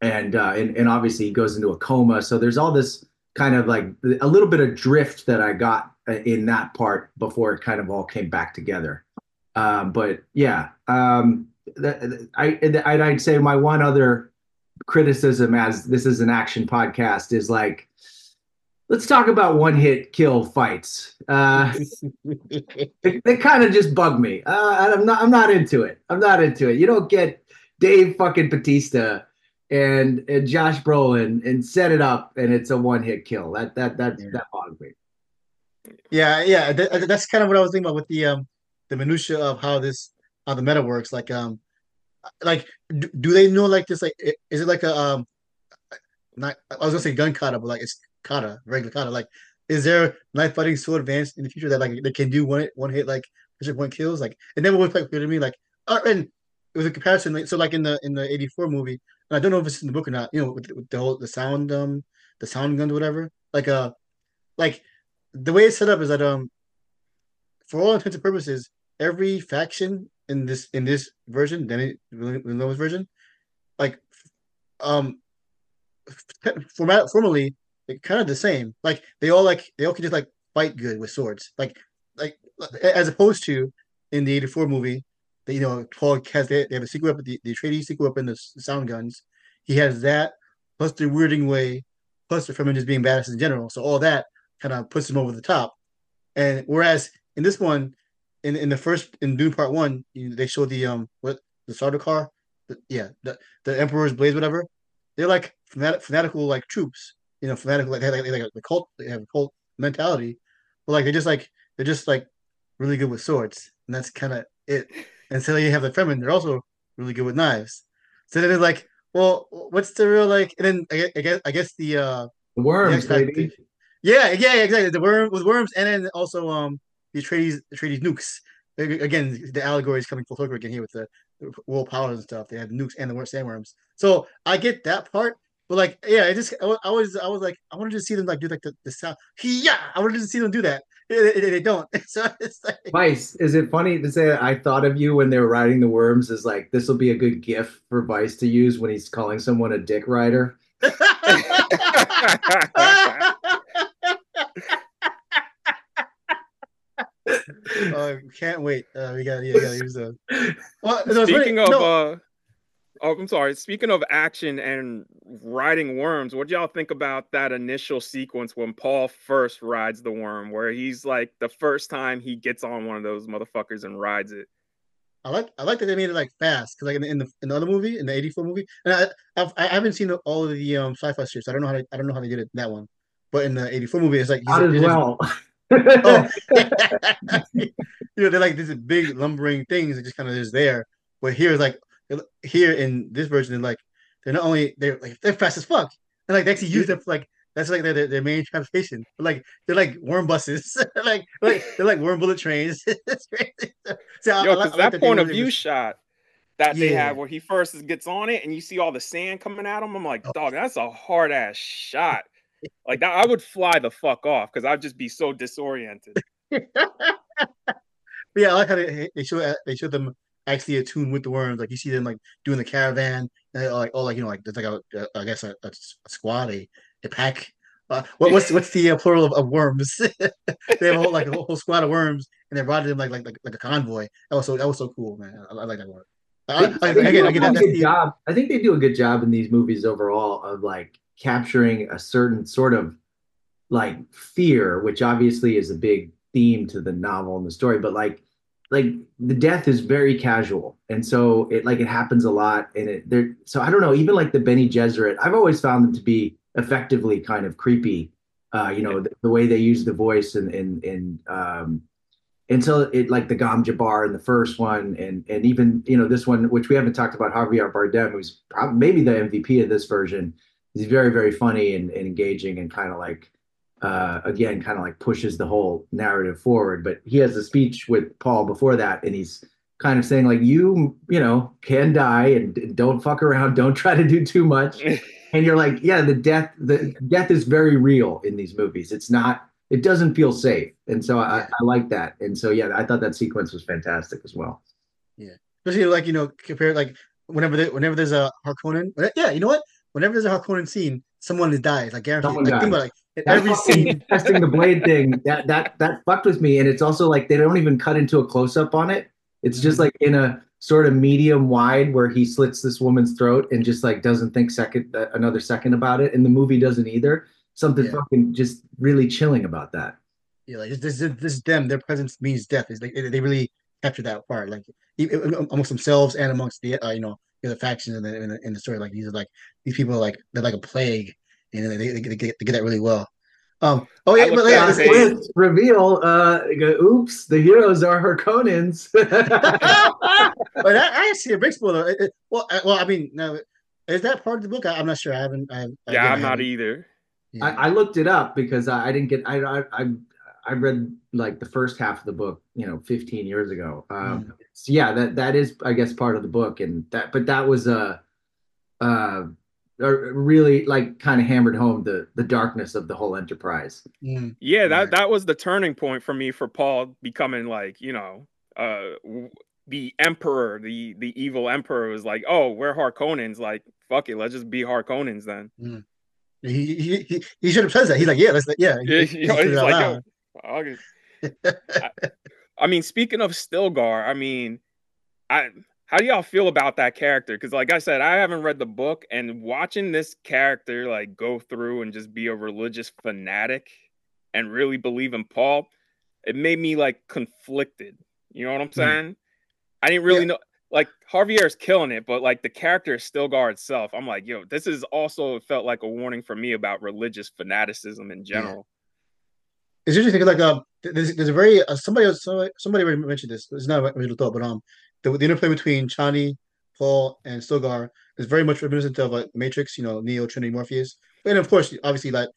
and, uh, and and obviously he goes into a coma. So there's all this kind of like a little bit of drift that I got uh, in that part before it kind of all came back together. Um, but yeah, um, I, I'd, I'd say my one other criticism as this is an action podcast is like, let's talk about one hit kill fights. Uh, <laughs> they, they kind of just bug me. Uh, I'm not. I'm not into it. I'm not into it. You don't get Dave fucking Bautista and, and Josh Brolin and set it up and it's a one hit kill. That that that yeah. that bothers me. Yeah, yeah, that, that's kind of what I was thinking about with the um the minutia of how this how the meta works. Like um like do, do they know like this like is it like a um not I was gonna say gun kata but like it's kata regular kata like is there knife fighting so advanced in the future that like they can do one one hit like pressure point kills like it never was like clear to me like uh, and it was a comparison like, so like in the in the 84 movie and I don't know if it's in the book or not you know with, with the whole the sound um the sound guns whatever like uh like the way it's set up is that um for all intents and purposes every faction in this in this version than it lowest version, like um <laughs> format formally kind of the same. Like they all like they all can just like fight good with swords. Like like as opposed to in the 84 movie, that you know, Paul has they, they have a secret weapon, the, the Atreides secret weapon, the sound guns. He has that plus the weirding way, plus the Fremen just being badass in general. So all that kind of puts him over the top. And whereas in this one, in in the first in Dune Part One, you, they show the um what the Sardaukar, the, yeah, the the Emperor's blades, whatever. They're like fanat- fanatical like troops, you know, fanatical like they have, like, they have a cult, they have a cult mentality, but like they just like they're just like really good with swords, and that's kind of it. And so you have the Fremen, they're also really good with knives. So then it's like, well, what's the real like? And then I, I guess I guess the uh the worms, the, yeah, yeah, exactly. The worm with worms, and then also um the Atreides, Atreides nukes. Again, the allegory is coming full circle again here with the world powers and stuff. They had nukes and the sandworms. So I get that part, but like, yeah, I just I, was I was like I wanted to see them like do like the, the sound. Yeah, I wanted to see them do that. They, they, they don't. <laughs> So it's like Vice. Is it funny to say I thought of you when they were riding the worms Is like this will be a good gif for Vice to use when he's calling someone a dick rider. <laughs> <laughs> uh, <laughs> can't wait. Uh, we got yeah, got use those. <laughs> Well, speaking of, no. uh, oh, I'm sorry. Speaking of action and riding worms, what do y'all think about that initial sequence when Paul first rides the worm, where he's like the first time he gets on one of those motherfuckers and rides it? I like I like that they made it like fast because like in the, in the, in the other movie in the '84 movie, and I I've, I haven't seen all of the um sci-fi strips. So I don't know how to, I don't know how they did it that one, but in the '84 movie, it's like not as well. <laughs> oh. <laughs> you know, they're like these big lumbering things that just kind of is there. But here is like here in this version, they're like they're not only they're like they're fast as fuck, and like they actually use them for like that's like their, their main transportation. But like they're like worm buses, <laughs> like like they're like worm bullet trains. <laughs> it's crazy. So Yo, I, I, that point of view was... shot that yeah. they have where he first gets on it and you see all the sand coming at him. I'm like, oh. dog, that's a hard ass shot. Like that, I would fly the fuck off because I'd just be so disoriented. <laughs> yeah, I like how they, they show they show them actually attuned with the worms. Like you see them like doing the caravan, and like oh, like you know, like there's like a, a I guess a, a, squad, a, a pack. Uh, what, what's what's the uh, plural of, of worms? <laughs> they have a whole like a whole squad of worms, and they brought them like like like, like a convoy. That was so that was so cool, man. I, I like that word. I, I, again, again, that, job. I think they do a good job in these movies overall of like capturing a certain sort of like fear, which obviously is a big theme to the novel and the story, but like like the death is very casual. And so it like it happens a lot and it there so i don't know even like the Bene Gesserit i've always found them to be effectively kind of creepy uh you know the, the way they use the voice and and and um until it like the Gom Jabbar in the first one and and even you know this one which we haven't talked about Javier Bardem who's probably maybe the MVP of this version he's very very funny and, and engaging and kind of like uh, again kind of like pushes the whole narrative forward. But he has a speech with paul before that and he's kind of saying like you you know can die and don't fuck around <laughs> don't try to do too much. <laughs> And you're like yeah the death the death is very real in these movies. It's not it doesn't feel safe. And so i, I like that. And so yeah i thought that sequence was fantastic as well. Yeah. Especially like you know compared like whenever the, whenever there's a harkonnen yeah you know what whenever there's a Harkonnen scene, someone dies. Like guaranteed. Someone like, dies. Think about like every scene <laughs> testing the blade thing that that that fucked with me. And it's also like they don't even cut into a close up on it. It's just like in a sort of medium wide where he slits this woman's throat and just like doesn't think second uh, another second about it, and the movie doesn't either. Something Yeah. fucking just really chilling about that. Yeah, like this, this, this is them. Their presence means death. It's like they really capture that part, like amongst themselves and amongst the uh, you know the factions in the, in the in the story. Like these are like these people are like they're like a plague, and they they, they, get, they get that really well. Um. Oh yeah, but yeah, at this- it- this- Twist, reveal. Uh, oops, the heroes are Harkonnens. <laughs> but I, I see a big spoiler. It- it- well, I, well, I mean, no, is that part of the book? I, I'm not sure. I haven't. I, I yeah, I'm not either. yeah. I, I looked it up because I, I didn't get. I, I I I read like the first half of the book, you know, 15 years ago. Um, so yeah, that that is, I guess, part of the book, and that, but that was a, uh, uh, really like kind of hammered home the the darkness of the whole enterprise. Mm, Yeah, that that was the turning point for me for Paul becoming like, you know, uh w- the emperor, the the evil emperor was like, "Oh, we're Harkonnens, like fuck it, let's just be Harkonnens then." he, he he he should have said that. He's like, yeah, let's yeah. Yeah, he- <laughs> you know, he's like, loud. I'll get-" <laughs> I mean, speaking of Stilgar, I mean, I how do y'all feel about that character? Because, like I said, I haven't read the book, and watching this character like go through and just be a religious fanatic and really believe in Paul, it made me like conflicted. You know what I'm hmm. saying? I didn't really Yeah. know. Like Javier's killing it, but like the character Stilgar itself, I'm like, yo, this is also felt like a warning for me about religious fanaticism in general. It's interesting. Like, um, there's, there's a very uh, somebody else, somebody, already mentioned this. It's not a original thought, but um, the, the interplay between Chani, Paul, and Stilgar is very much reminiscent of like Matrix. You know, Neo, Trinity, Morpheus, and of course, obviously, like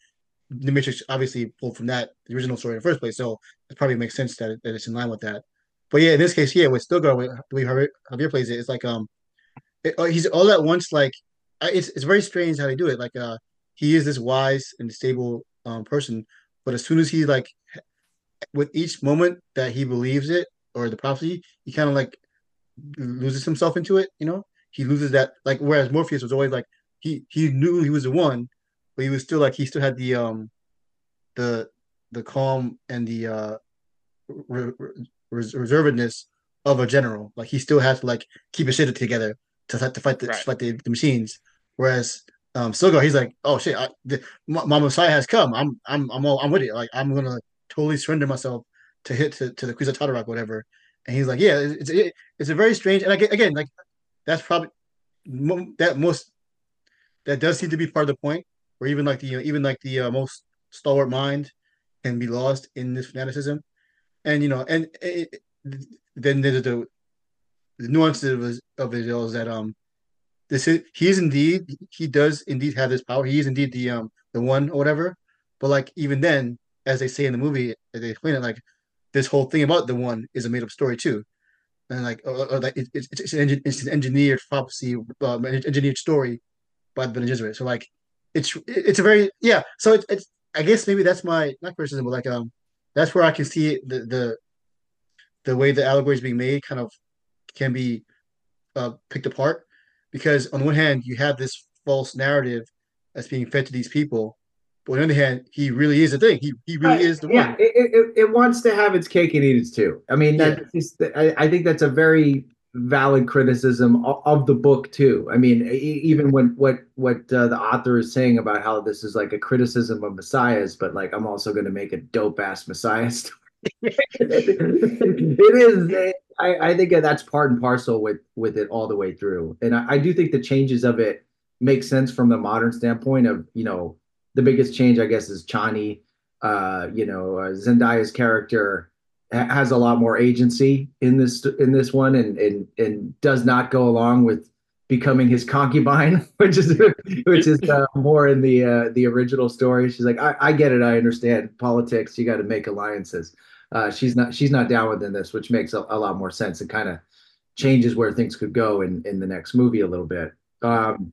the Matrix obviously pulled from that the original story in the first place. So it probably makes sense that, it, that it's in line with that. But yeah, in this case, yeah, with the way Javier, Javier plays it, it's like um, it, uh, he's all at once like it's it's very strange how they do it. Like uh, he is this wise and stable um person, but as soon as he like with each moment that he believes it or the prophecy, he kind of like loses himself into it. You know, he loses that like. Whereas Morpheus was always like he he knew he was the one, but he was still like he still had the um the the calm and the uh re- re- reservedness of a general. Like he still has to like keep his shit together to fight to fight the, to Right. fight the, the machines. Whereas um Stilgar, he's like, oh shit, I, the, my, my Messiah has come. I'm I'm I'm all I'm with it. Like I'm gonna totally surrender myself to hit to, to the Kwisatz whatever. And he's like, yeah, it's it, it's a very strange. And again, again, like that's probably that most that does seem to be part of the point. Where even like the you know, even like the uh, most stalwart mind can be lost in this fanaticism, and you know, and it- then there's the the nuances of it, of it is that um this is he is indeed he does indeed have this power. He is indeed the um the one or whatever. But like even then, as they say in the movie, they explain it like this whole thing about the one is a made up story too. And like, or, or like it, it's it's an, it's an engineered prophecy, um, engineered story by the Bene Gesserit. So like, it's it's a very yeah. So it's, it's I guess maybe that's my not criticism, but like um, that's where I can see the the the way the allegory is being made kind of can be uh, picked apart because on one hand you have this false narrative that's being fed to these people, but on the other hand he really is the thing. He he really is the yeah, one. It, it, it wants to have its cake and eat its too. I mean, that's just, I, I think that's a very valid criticism of, the book too. I mean, even when what what uh, the author is saying about how this is like a criticism of messiahs, but like I'm also going to make a dope ass messiah story. <laughs> it is. I, I think that's part and parcel with with it all the way through, and I, I do think the changes of it make sense from the modern standpoint of you know the biggest change I guess is Chani. Uh, you know, uh, Zendaya's character ha- has a lot more agency in this in this one, and and and does not go along with becoming his concubine, <laughs> which is which is uh, more in the uh, the original story. She's like, I, I get it, I understand politics. You got to make alliances. Uh, she's not she's not down with this, which makes a, a lot more sense and kind of changes where things could go in in the next movie a little bit. Um,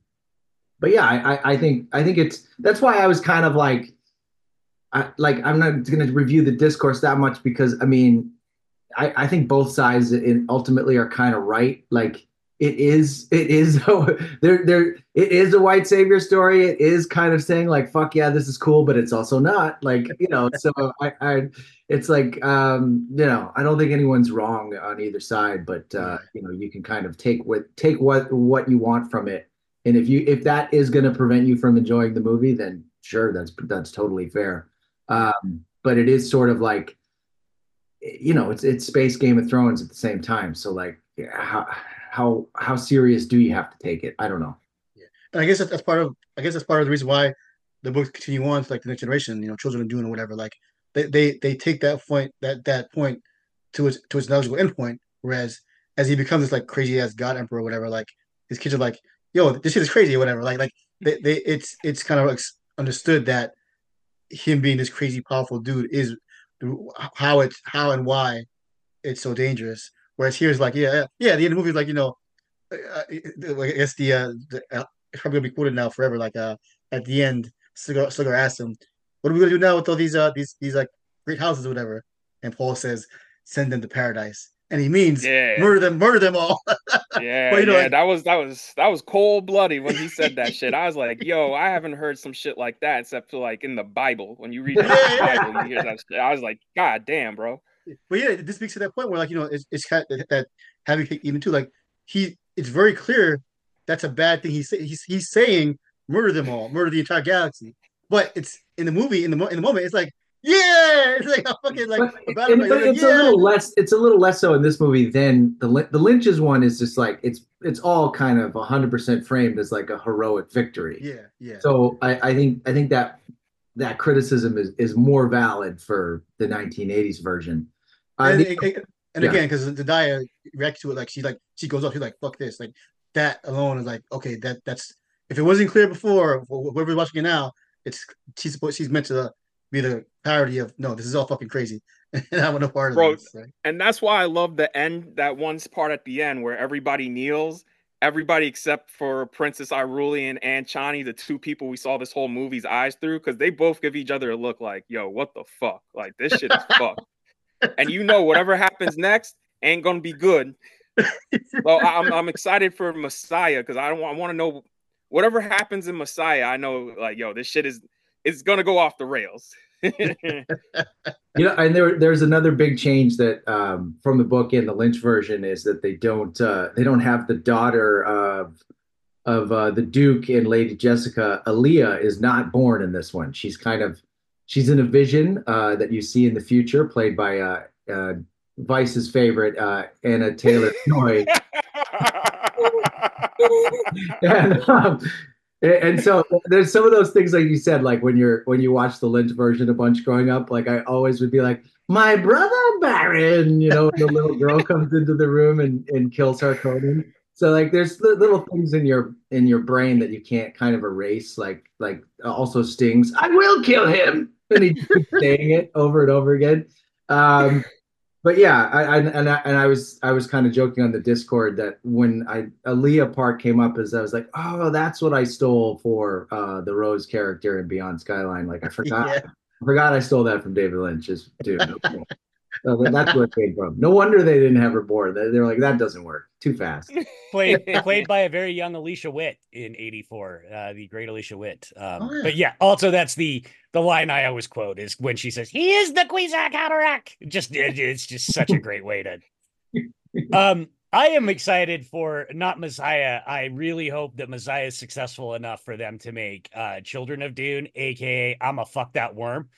but yeah, I, I, I think I think it's that's why I was kind of like, I, like I'm not going to review the discourse that much because I mean, I, I think both sides in ultimately are kind of right. Like it is it is <laughs> there there it is a white savior story. It is kind of saying like fuck yeah this is cool but it's also not. Like you know so <laughs> i i it's like um you know i don't think anyone's wrong on either side but uh you know you can kind of take what take what what you want from it. And if you if that is going to prevent you from enjoying the movie then sure that's that's totally fair. Um but it is sort of like you know it's it's space game of thrones at the same time. So like how how how serious do you have to take it? I don't know. Yeah, and I guess that's, part of I guess that's part of the reason why the books continue on to like the next generation. You know, children are doing or whatever. Like they they they take that point that that point to its to its logical endpoint. Whereas as he becomes this like crazy ass god emperor or whatever, like his kids are like, yo, this shit is crazy or whatever. Like like they, they it's it's kind of like understood that him being this crazy powerful dude is how it's how and why it's so dangerous. Whereas here's like, yeah, yeah, the end of the movie is like, you know, uh, uh I guess the, uh, the uh, it's probably gonna be quoted now forever. Like, uh, at the end, Stilgar, Stilgar asks him, "What are we gonna do now with all these, uh, these, these like great houses or whatever?" And Paul says, "Send them to paradise." And he means yeah. murder them, murder them all. <laughs> yeah, but, you know, yeah, like, that was that was that was cold bloody when he said that shit. I was like, <laughs> yo, I haven't heard some shit like that except for like in the Bible. When you read the Bible, you hear that shit. I was like, God damn, bro but yeah, this speaks to that point where like you know it's, it's kind of that having even too like he it's very clear that's a bad thing. He's he's he's saying murder them all, murder the entire galaxy. But it's in the movie in the in the moment it's like yeah, <laughs> it's like a fucking like. But, and, but it's yeah. a little less. It's a little less so in this movie than the the Lynch's one is just like it's it's all kind of hundred percent framed as like a heroic victory. Yeah, yeah. So I, I think I think that that criticism is is more valid for the 1980s version and, and, and yeah. again, because Zendaya reacts to it like she like she goes up, she's like, "Fuck this!" Like that alone is like, okay, that that's if it wasn't clear before, whoever's watching it now, it's she's supposed she's meant to be the parody of no, this is all fucking crazy, <laughs> and I want no part of Bro, this. Right? And that's why I love the end, that one part at the end where everybody kneels. Everybody except for Princess Irulan and Chani, the two people we saw this whole movie's eyes through, because they both give each other a look like, "Yo, what the fuck? Like this shit is <laughs> fucked." And you know whatever happens next ain't gonna be good. well, I'm I'm excited for Messiah because I don't I want to know whatever happens in Messiah. I know like yo, this shit is is gonna go off the rails. <laughs> you know, and there there's another big change that um, from the book in the Lynch version is that they don't uh, they don't have the daughter of of uh, the Duke and Lady Jessica. Alia is not born in this one. She's kind of She's in a vision uh, that you see in the future, played by uh, uh, Vice's favorite uh, Anna Taylor Joy. <laughs> and, um, and so there's some of those things like you said, like when you're when you watch the Lynch version a bunch growing up, like I always would be like, my brother Baron, you know, the little girl comes into the room and, and kills Harkonnen. So like there's little things in your in your brain that you can't kind of erase, like like also Sting's. I will kill him and he keeps saying it over and over again. Um, but yeah, I, I, and I and I was I was kind of joking on the Discord that when I Alia part came up as I was like, oh, that's what I stole for uh, the Rose character in Beyond Skyline. Like I forgot, <laughs> yeah. I forgot I stole that from David Lynch. Just dude, so that's where it came from. No wonder they didn't have her born. They, they like, that doesn't work. Too fast. <laughs> played played by a very young Alicia Witt in '84, uh, the great Alicia Witt. Um, oh, yeah. But yeah, also that's the the line I always quote is when she says, "He is the Kwisatz Haderach." Just it, it's just such a great way to. <laughs> Um, I am excited for not Messiah. I really hope that Messiah is successful enough for them to make uh, Children of Dune, aka I'm a fuck that worm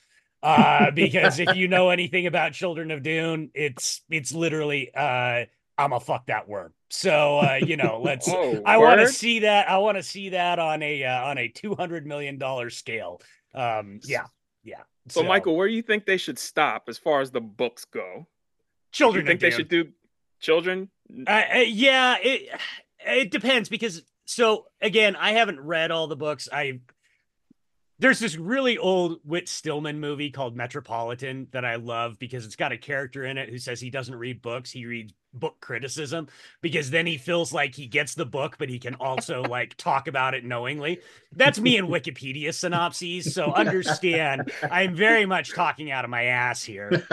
uh, because if you know anything about Children of Dune, it's it's literally uh, I'm a fuck that worm. So uh, you know, <laughs> let's. oh, I want to see that. I want to see that on a uh, on a two hundred million dollar scale. Um, yeah, yeah. So, so, Michael, where do you think they should stop as far as the books go? Children. Do you think they should do children? Uh, uh, yeah, it it depends because so again, I haven't read all the books. I there's this really old Whit Stillman movie called Metropolitan that I love because it's got a character in it who says he doesn't read books, he reads book criticism because then he feels like he gets the book, but he can also like talk about it knowingly. That's me in <laughs> Wikipedia synopses. So <laughs> understand, I'm very much talking out of my ass here.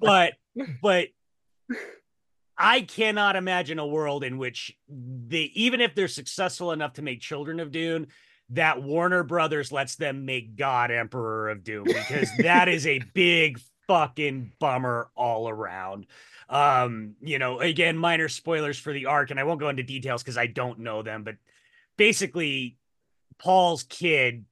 But, but I cannot imagine a world in which they, even if they're successful enough to make Children of Dune, that Warner Brothers lets them make God Emperor of Dune because that is a <laughs> big fucking bummer all around. Um, you know, again, minor spoilers for the arc, and I won't go into details because I don't know them, but basically, Paul's kid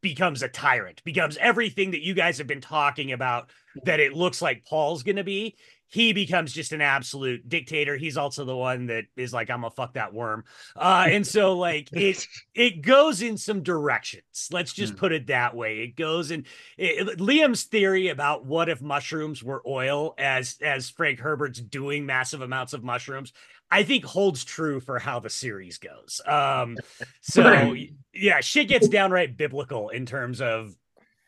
becomes a tyrant, becomes everything that you guys have been talking about that it looks like Paul's going to be. He becomes just an absolute dictator. He's also the one that is like, I'm gonna fuck that worm. Uh, and so like it <laughs> it goes in some directions. Let's just mm. put it that way. It goes in it, Liam's theory about what if mushrooms were oil as as Frank Herbert's doing massive amounts of mushrooms. I think holds true for how the series goes. Um, <laughs> so yeah, shit gets downright biblical in terms of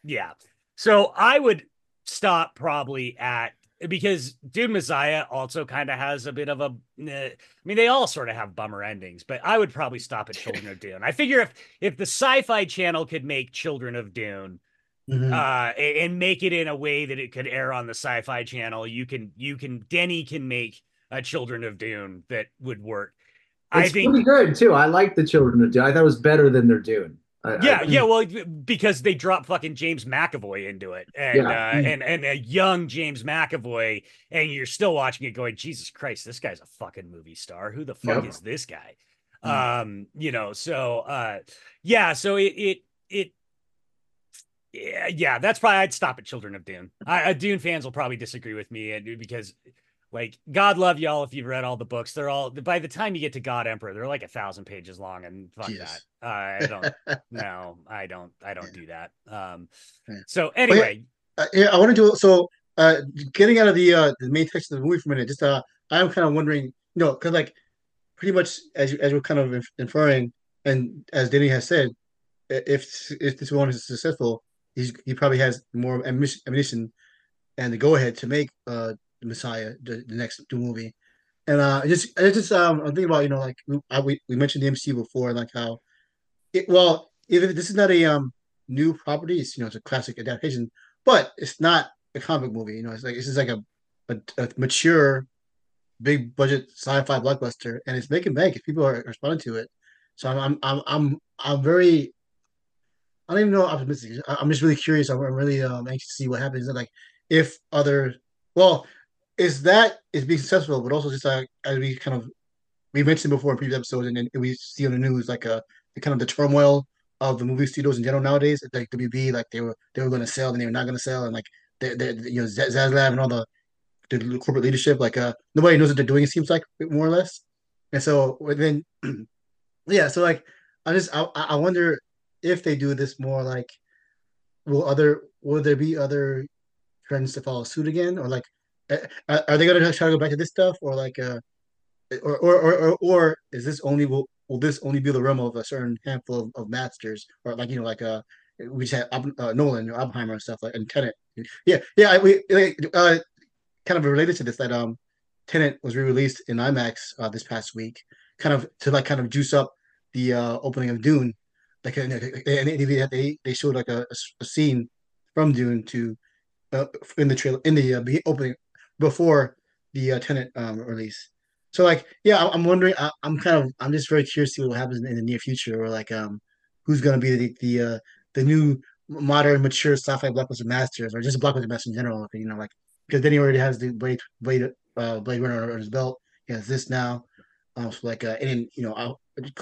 yeah. So I would stop probably at because Dune Messiah also kind of has a bit of a. Eh, mean, they all sort of have bummer endings, but I would probably stop at Children of Dune. I figure if if the Sci-Fi Channel could make Children of Dune, mm-hmm. uh, and make it in a way that it could air on the Sci-Fi Channel, you can you can Denny can make a Children of Dune that would work. It's I think pretty good too. I like the Children of Dune. I thought it was better than their Dune. I, yeah, I, yeah. <clears throat> Well, because they dropped fucking James McAvoy into it, and yeah. uh, and and a young James McAvoy, and you're still watching it, going, Jesus Christ, this guy's a fucking movie star. Who the fuck yep. is this guy? Mm. Um, you know. So, uh, yeah. So it it it. Yeah, yeah, that's probably I'd stop at Children of Dune. I, Dune fans will probably disagree with me, and because like God love y'all if you've read all the books. They're all by the time you get to God Emperor, they're like a thousand pages long, and fuck that. Uh, I don't. <laughs> no, I don't. I don't do that. Um. So anyway, yeah, uh, yeah, I want to do so. Uh, getting out of the uh the main text of the movie for a minute, just uh, I'm kind of wondering, you know, because like pretty much as you, as we're kind of inferring, and as Denny has said, if if this one is successful, he's he probably has more ammunition and the go ahead to make uh the Messiah, the, the next movie. And uh, just I just um, I'm thinking about you know like I, we we mentioned the MCU before, like how it well even if this is not a um new property, it's you know it's a classic adaptation, but it's not a comic movie. You know, it's like it's just like a a, a mature, big budget sci-fi blockbuster, and it's making bank if people are responding to it. So I'm I'm I'm I'm, I'm very I don't even know optimistic. I'm just really curious. I'm really um, anxious to see what happens. And Like if other well, is that is being successful, but also just like as we kind of we mentioned before in previous episodes, and, and we see on the news like a the kind of the turmoil of the movie studios in general nowadays. Like WB, like they were they were going to sell and they were not going to sell, and like they, they you know Zaslav and all the the corporate leadership, like uh nobody knows what they're doing. It seems like more or less, and so then <clears throat> yeah, so like I just I I wonder if they do this more like will other will there be other trends to follow suit again or like are they going to try to go back to this stuff, or like, uh, or, or or or is this only will will this only be the realm of a certain handful of, of masters, or like you know, like uh, we just had uh, Nolan, or Oppenheimer, and stuff like and Tenet. Yeah, yeah, we uh, kind of related to this that um, Tenet was re-released in IMAX uh, this past week, kind of to like kind of juice up the uh, opening of Dune. Like and they they showed like a, a scene from Dune to uh, in the trailer in the uh, opening before the uh, Tenet um, release. So like, yeah, I'm wondering. I, am kind of, I'm just very curious to see what happens in the near future, or like, um, who's gonna be the the uh, the new modern, mature sci-fi blockbuster masters, or just blockbuster masters in general. You know, like because then he already has the Blade Blade uh, Blade Runner on his belt. He has this now. Um, so like, uh, and then you know, uh,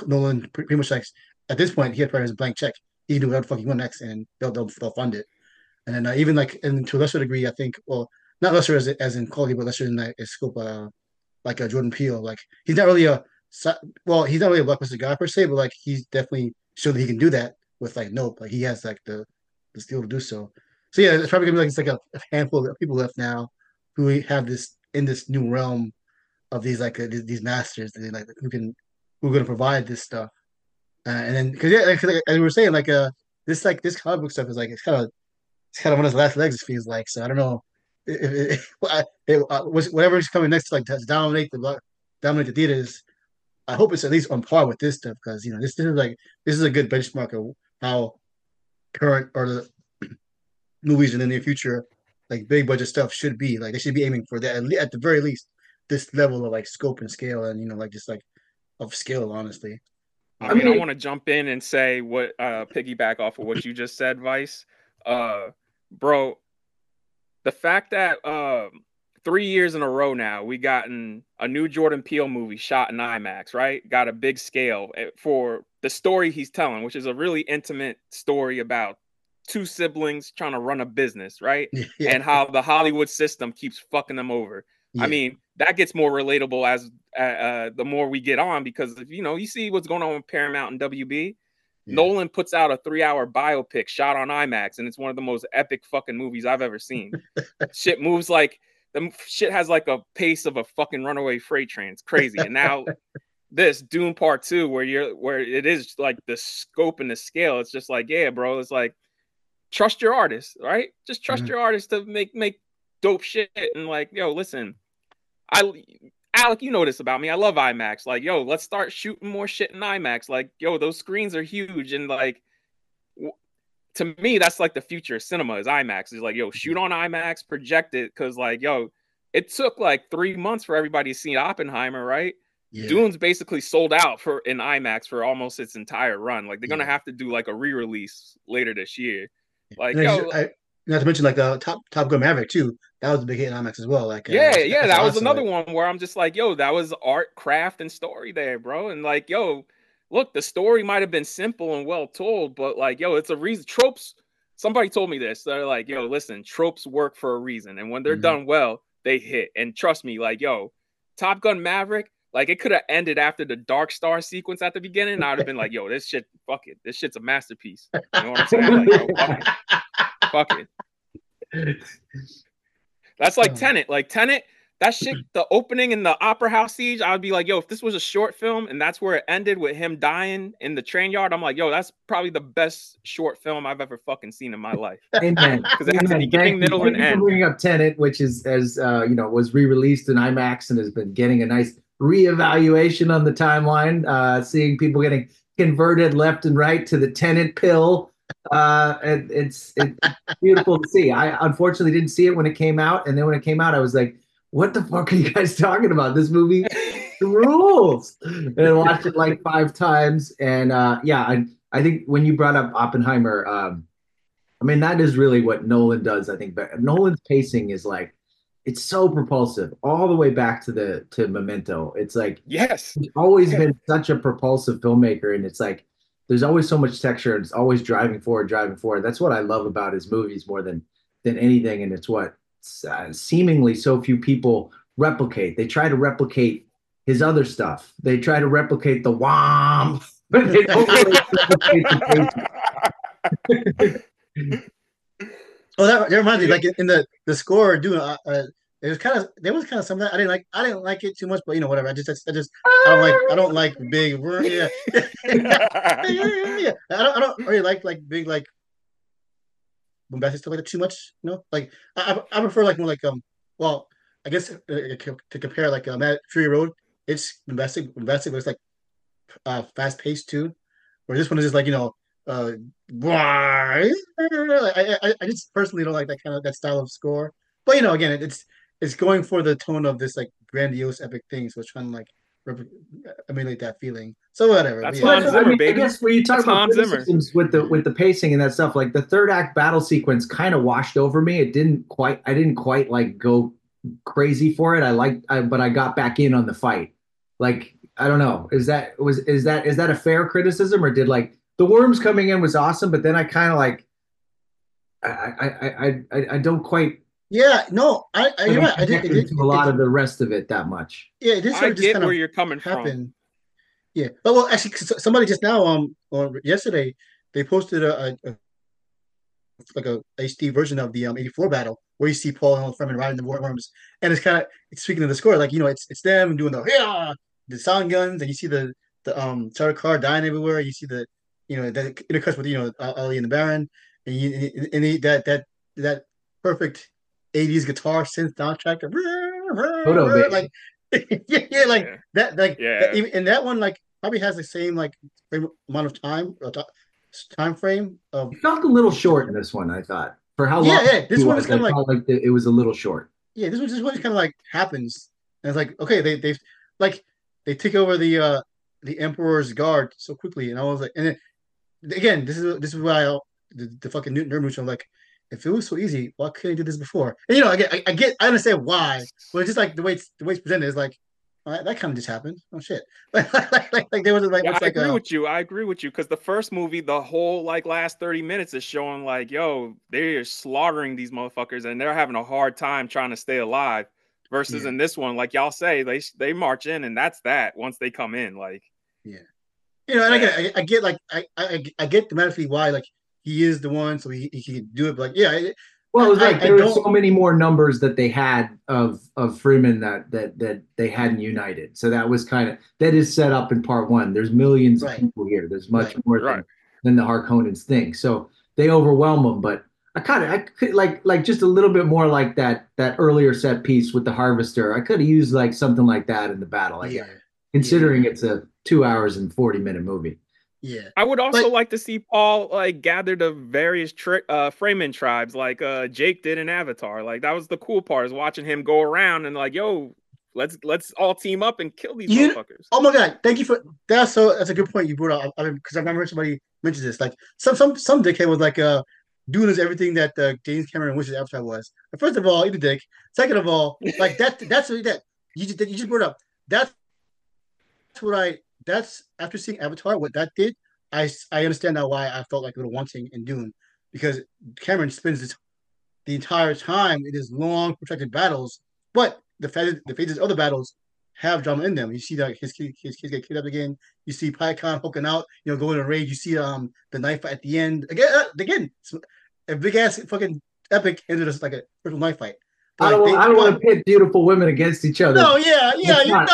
Nolan pretty much like at this point he probably his blank check. He can do whatever the fuck he wants next, and they'll they'll, they'll fund it. And then uh, even like, and to a lesser degree, I think, well, not lesser as as in quality, but lesser in that scope. Uh, like a Jordan Peele, like he's not really a well, he's not really a blockbuster guy per se, but like he's definitely shown that he can do that with like Nope. Like he has like the the skill to do so. So yeah, it's probably gonna be like it's like a, a handful of people left now who have this in this new realm of these like uh, these, these, masters that like who can who are gonna provide this stuff. Uh, and then because yeah, like, like, as we were saying, like uh this like this comic book stuff is like it's kind of it's kind of one of his last legs. It feels like so. I don't know it, it, it, uh, whatever is coming next, to like to dominate the dominate the theaters. I hope it's at least on par with this stuff because you know this, this is like this is a good benchmark of how current or the <clears throat> movies in the near future, like big budget stuff, should be. Like they should be aiming for that at, at the very least. this level of like scope and scale, and you know, like just like of skill, honestly. I mean, I, I want to jump in and say what uh piggyback off of what you just said, Vice. Uh, bro, the fact that um three years in a row now we gotten a new Jordan Peele movie shot in IMAX, right? Got a big scale eh, for the story he's telling, which is a really intimate story about two siblings trying to run a business, right? <laughs> Yeah. And how the Hollywood system keeps fucking them over. Yeah. I mean, that gets more relatable as uh, uh, the more we get on because if you know you see what's going on with Paramount and WB. Yeah. Nolan puts out a three-hour biopic shot on IMAX, and it's one of the most epic fucking movies I've ever seen. <laughs> shit moves like the shit has like a pace of a fucking runaway freight train. It's crazy. And now <laughs> this Dune Part Two, where you're where it is like the scope and the scale, it's just like, yeah, bro, it's like trust your artist, right? Just trust mm-hmm. your artist to make make dope shit and like, yo, listen, I Alec, you know this about me. I love IMAX. Like, yo, let's start shooting more shit in IMAX. Like, yo, those screens are huge and like to me, that's like the future of cinema is IMAX. Is like, yo, shoot mm-hmm. on IMAX, project it, because like, yo, it took like three months for everybody to see Oppenheimer, right? Yeah. Dune's basically sold out for in IMAX for almost its entire run. Like they're yeah. gonna have to do like a re-release later this year. Like, yo, I, not to mention like the Top Top Gun Maverick too. That was a big hit in IMAX as well. Like, yeah, uh, yeah, that was another like, one where I'm just like, yo, that was art, craft, and story there, bro. And like, yo, look, the story might have been simple and well told, but like, yo, it's a reason. Tropes. Somebody told me this. They're like, yo, listen, tropes work for a reason, and when they're mm-hmm. done well, they hit. And trust me, like, yo, Top Gun Maverick, like it could have ended after the Dark Star sequence at the beginning. I'd have been like, yo, this shit, fuck it. This shit's a masterpiece. You know what I'm saying? Like, yo, <laughs> fuck it. That's like Tenet. Like Tenet, that shit, the opening in the opera house siege, I would be like, yo, if this was a short film and that's where it ended with him dying in the train yard, I'm like, yo, that's probably the best short film I've ever fucking seen in my life. <laughs> Amen. Because it has a beginning, middle, and end. Bringing up Tenet, which is as uh, you know was re-released in IMAX and has been getting a nice reevaluation on the timeline, uh, seeing people getting converted left and right to the Tenet pill. Uh, it, it's it's beautiful to see. I unfortunately didn't see it when it came out, and then when it came out, I was like what the fuck are you guys talking about? This movie <laughs> rules. and I watched it like five times. And uh, yeah, I, I think when you brought up Oppenheimer, um, I mean, that is really what Nolan does. I think but Nolan's pacing is like, it's so propulsive all the way back to the to Memento. It's like yes, he's always yes. been such a propulsive filmmaker, and it's like there's always so much texture. And it's always driving forward, driving forward. That's what I love about his movies more than than anything, and it's what uh, seemingly so few people replicate. They try to replicate his other stuff. They try to replicate the wham, but <laughs> they don't really replicate the <laughs> Oh, that, that reminds me, like in the the score, doing uh, uh, it was kind of there was kind of something I didn't like. I didn't like it too much, but you know whatever. I just I just I don't like I don't like big <laughs> yeah yeah, yeah, yeah. I don't I don't really like like big like bombastic stuff like that too much. You know, like I, I prefer like more like um. Well, I guess uh, to compare like um, at Fury Road, it's bombastic, bombastic, but it's like uh, fast paced too. Where this one is just like you know, uh, <laughs> I, I I just personally don't like that kind of that style of score. But you know, again, it's it's going for the tone of this like grandiose epic thing, so it's trying to like emulate that feeling. So whatever. That's yeah. Hans Zimmer, I mean, baby. I guess when you talk That's about criticisms with the with the pacing and that stuff, like the third act battle sequence kind of washed over me. It didn't quite. I didn't quite like go crazy for it. I like, I, but I got back in on the fight. Like I don't know. Is that was is that is that a fair criticism or did like the worms coming in was awesome, but then I kind of like I I I I I don't quite yeah, no, I, I you're right. I did, it, a lot it, of the rest of it that much. Yeah, it is. I get where you're coming happen. from. Yeah, but well, actually, somebody just now, um, or yesterday, they posted a, a, a like a HD version of the um 84 battle where you see Paul and Fremen riding the worms, and it's kind of it's speaking of the score, like you know, it's it's them doing the yeah, the sound guns, and you see the the um Sardaukar dying everywhere. You see the you know that intercuts with you know Ali and the Baron, and you and, and that that that perfect 80s guitar synth soundtrack. Photo, like <laughs> yeah, yeah, like yeah. that, like yeah. That, and that one like probably has the same like amount of time uh, time frame. Of, it felt a little short in this one. I thought for how long. Yeah, yeah. This one is kind of like like it was a little short. Yeah, this one this one kind of like happens And it's like, okay, they they like they take over the uh the Emperor's guard so quickly, and I was like, and then, again, this is this is why I, the, the fucking nerd mooch. I'm like, if it was so easy, why couldn't I do this before? And you know, I get, I, I get, I understand why, but it's just like the way it's the way it's presented is like, oh, that, that kind of just happened. Oh shit! <laughs> like, like, like, like there was like, yeah, I like agree a, with you. I agree with you because the first movie, the whole like last thirty minutes is showing like, yo, they're slaughtering these motherfuckers and they're having a hard time trying to stay alive. Versus Yeah. in this one, like y'all say, they they march in and that's that. Once they come in, like Yeah. You know, and I get, I, I get like, I, I, I get thematically why like he is the one, so he, he can do it. But like, yeah, it, Well, it was I- like I there were so many more numbers that they had of of Fremen that that that they hadn't united. So that was kind of that is set up in part one. There's millions Right. of people here. There's much Right. more Right. than, than the Harkonnens think. So they overwhelm them. But I kind of I could like like just a little bit more like that that earlier set piece with the Harvester. I could have used like something like that in the battle. I yeah, guess, considering it's a two hours and forty minute movie. Yeah. I would also But- like to see Paul like gather the various tri- uh Fremen tribes like uh Jake did in Avatar. Like that was the cool part is watching him go around and like, yo, let's let's all team up and kill these You- motherfuckers. Oh my god, thank you for that's so that's a good point you brought up. I mean, because I remember somebody mentioned this. Like some some some dickhead was like uh doing is everything that uh, James Cameron wishes Avatar was. But first of all, eat a dick. Second of all, like that that's what that you just you just brought up. That's what I that's after seeing Avatar, what that did, I I understand now why I felt like a little wanting in Dune because Cameron spends this, the entire time in his long protracted battles, but the phases the phases of the battles have drama in them. You see that his kid- his kids get kidnapped again. You see Payakan hooking out, you know, going to raid. You see um the knife at the end again. Uh, again, a big ass fucking epic ended just like a personal knife fight. I don't want, they- I don't want to pit beautiful women against each other. No, yeah, yeah, It's you not.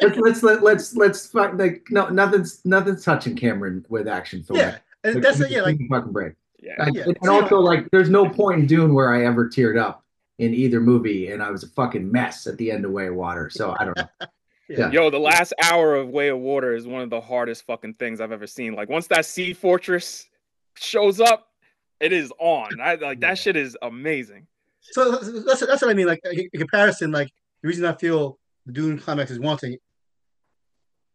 let's let's let, let's let's fuck like no nothing's nothing's touching Cameron with action film. yeah, and that's it. Yeah, like fucking break. Yeah. I- Yeah. and also like there's no point in Dune where I ever teared up in either movie, and I was a fucking mess at the end of Way of Water. So I don't know. <laughs> Yeah. Yo, the last hour of Way of Water is one of the hardest fucking things I've ever seen. Like once that sea fortress shows up, it is on. I like Yeah. that shit is amazing. So that's that's what I mean. Like in comparison, like the reason I feel the Dune climax is wanting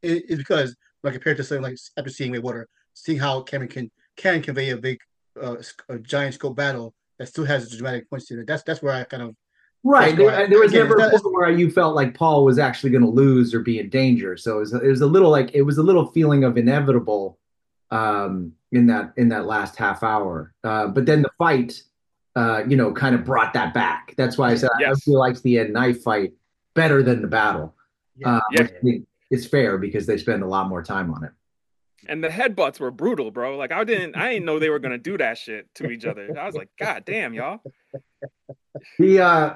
is, is because like compared to something like after seeing Way Water, seeing how Cameron can can convey a big, uh, a giant scope battle that still has dramatic points to it. That's that's where I kind of Right. There, why- there was again, never a point where you felt like Paul was actually going to lose or be in danger. So it was, it was a little like it was a little feeling of inevitable um, in that in that last half hour. Uh, but then the fight, uh, you know, kind of brought that back. That's why I said I Yes. feel like the end knife fight better than the battle. yeah. Uh, Yeah. which I think is fair because they spend a lot more time on it. And the headbutts were brutal, bro. Like I didn't I didn't know they were gonna do that shit to each other. I was like, God damn, y'all. The uh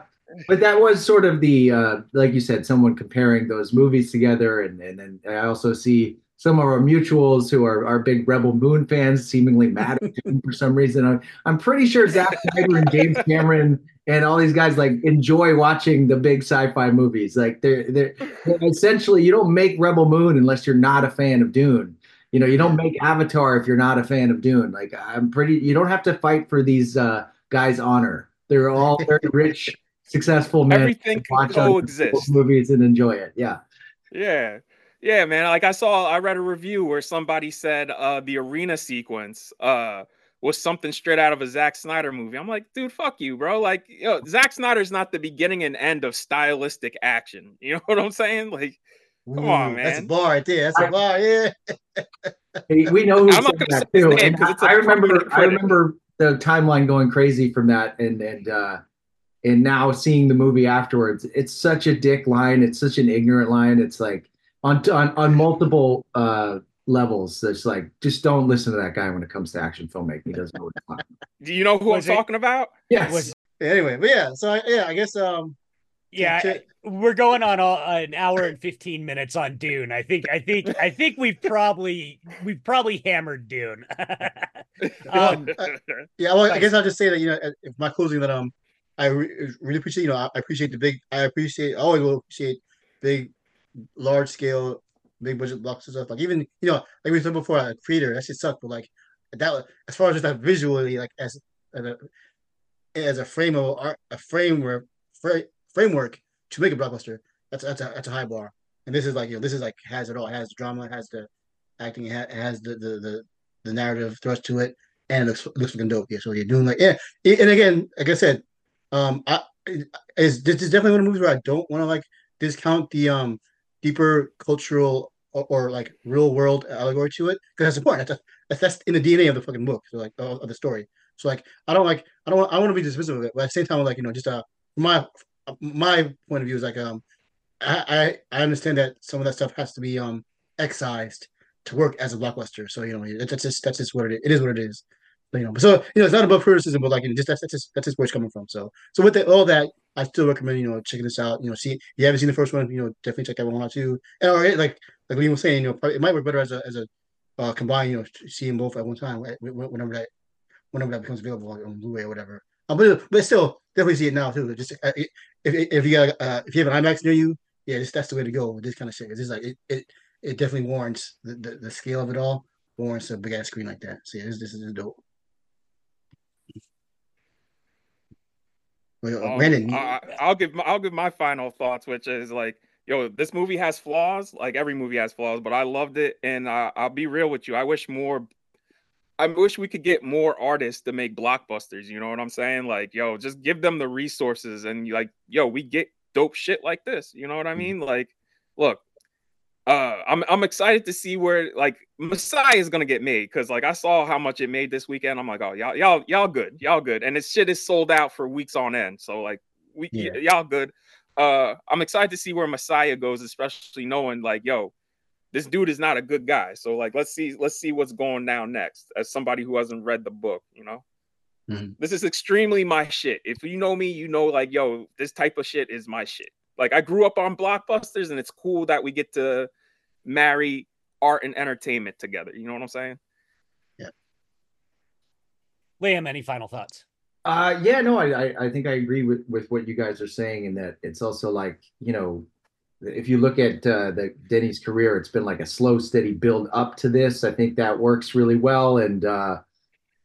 but that was sort of the uh like you said, someone comparing those movies together and and then I also see some of our mutuals who are, are big Rebel Moon fans seemingly mad at Dune for some reason. I'm, I'm pretty sure Zack Snyder and James Cameron and all these guys like enjoy watching the big sci-fi movies. Like they're they're, they're essentially you don't make Rebel Moon unless you're not a fan of Dune. You know, you don't make Avatar if you're not a fan of Dune. Like I'm pretty you don't have to fight for these uh guys' honor. They're all very rich, successful men. Everything watch coexist. movies and enjoy it. Yeah. Yeah. Yeah, man. Like I saw I read a review where somebody said uh the arena sequence uh was something straight out of a Zack Snyder movie. I'm like, dude, fuck you, bro. Like, yo, Zack Snyder's not the beginning and end of stylistic action. <laughs> You know what I'm saying? Like, Come on, man. That's a bar right there. That's a bar. Yeah. <laughs> Hey, We know who I'm said that <laughs> too. name And 'cause it's a I remember I remember the timeline going crazy from that and and uh and now seeing the movie afterwards. It's such a dick line. It's such an ignorant line. It's like on on, on multiple uh levels. It's like just don't listen to that guy when it comes to action filmmaking. He doesn't know what he's talking do you know who Was I'm it- talking about? Yes. Was- Anyway, but yeah. So I, yeah, I guess um. Yeah, to- we're going on a, an hour and 15 minutes on Dune. I think I think I think we've probably we've probably hammered Dune. <laughs> um, Yeah, well, I guess I'll just say that you know, if my closing that um, I re- really appreciate you know I I appreciate the big I appreciate I always will appreciate big, large scale, big budget blocks and stuff. Like even you know like we said before, a creator that shit sucked, but like that as far as just that visually like as as a as a frame of art, a framework fra- framework to make a blockbuster, that's that's a that's a high bar. And this is like you know this is like has it all. It has the drama, has the acting, it has the the the, the narrative thrust to it, and it looks it looks fucking dope. Yeah, so you're doing like yeah. And again, like I said, um, I is this is definitely one of the movies where I don't want to like discount the um deeper cultural or, or, like real world allegory to it because that's important. That's, that's that's in the DNA of the fucking book, so like of, of the story. So like I don't like I don't I want to be dismissive of it, but at the same time, like you know, just uh my my point of view is like um I I understand that some of that stuff has to be um excised to work as a blockbuster. So you know that's just that's just what it is. It is what it is. You know, so you know it's not above criticism, but like you know, just that's that's just that's just where it's coming from. So so with all that, I still recommend you know checking this out. You know, see if you haven't seen the first one, you know, definitely check that one out too. And or like like Liam was saying, you know, it might work better as a as a uh, combined, you know, seeing both at one time whenever that whenever that becomes available on Blu-ray or whatever. Um, but but still, definitely see it now too. Just uh, if if you got uh, if you have an IMAX near you, yeah, this, that's the way to go with this kind of shit. It's just like it it, it definitely warrants the, the, the scale of it all warrants a big ass screen like that. So yeah, this, this is dope. Well, um, Brandon, I, I'll give my, I'll give my final thoughts, which is like, yo, this movie has flaws. Like every movie has flaws, but I loved it, and uh, I'll be real with you. I wish more I wish we could get more artists to make blockbusters. You know what I'm saying? Like, yo, just give them the resources and like, yo, we get dope shit like this. You know what I mm-hmm. mean? Like, look, uh, I'm I'm excited to see where like Messiah is gonna get made because like I saw how much it made this weekend. I'm like, oh y'all y'all y'all good, y'all good, and this shit is sold out for weeks on end. So like we yeah. y- y'all good. Uh, I'm excited to see where Messiah goes, especially knowing like, yo, this dude is not a good guy. So like let's see let's see what's going down next as somebody who hasn't read the book, you know. Mm-hmm. This is extremely my shit. If you know me, you know like yo, this type of shit is my shit. Like I grew up on blockbusters and it's cool that we get to marry art and entertainment together. You know what I'm saying? Yeah. Liam, any final thoughts? Uh, yeah, no, I, I think I agree with, with what you guys are saying, in that it's also like, you know, if you look at uh, the Denny's career, it's been like a slow, steady build up to this. I think that works really well, and uh,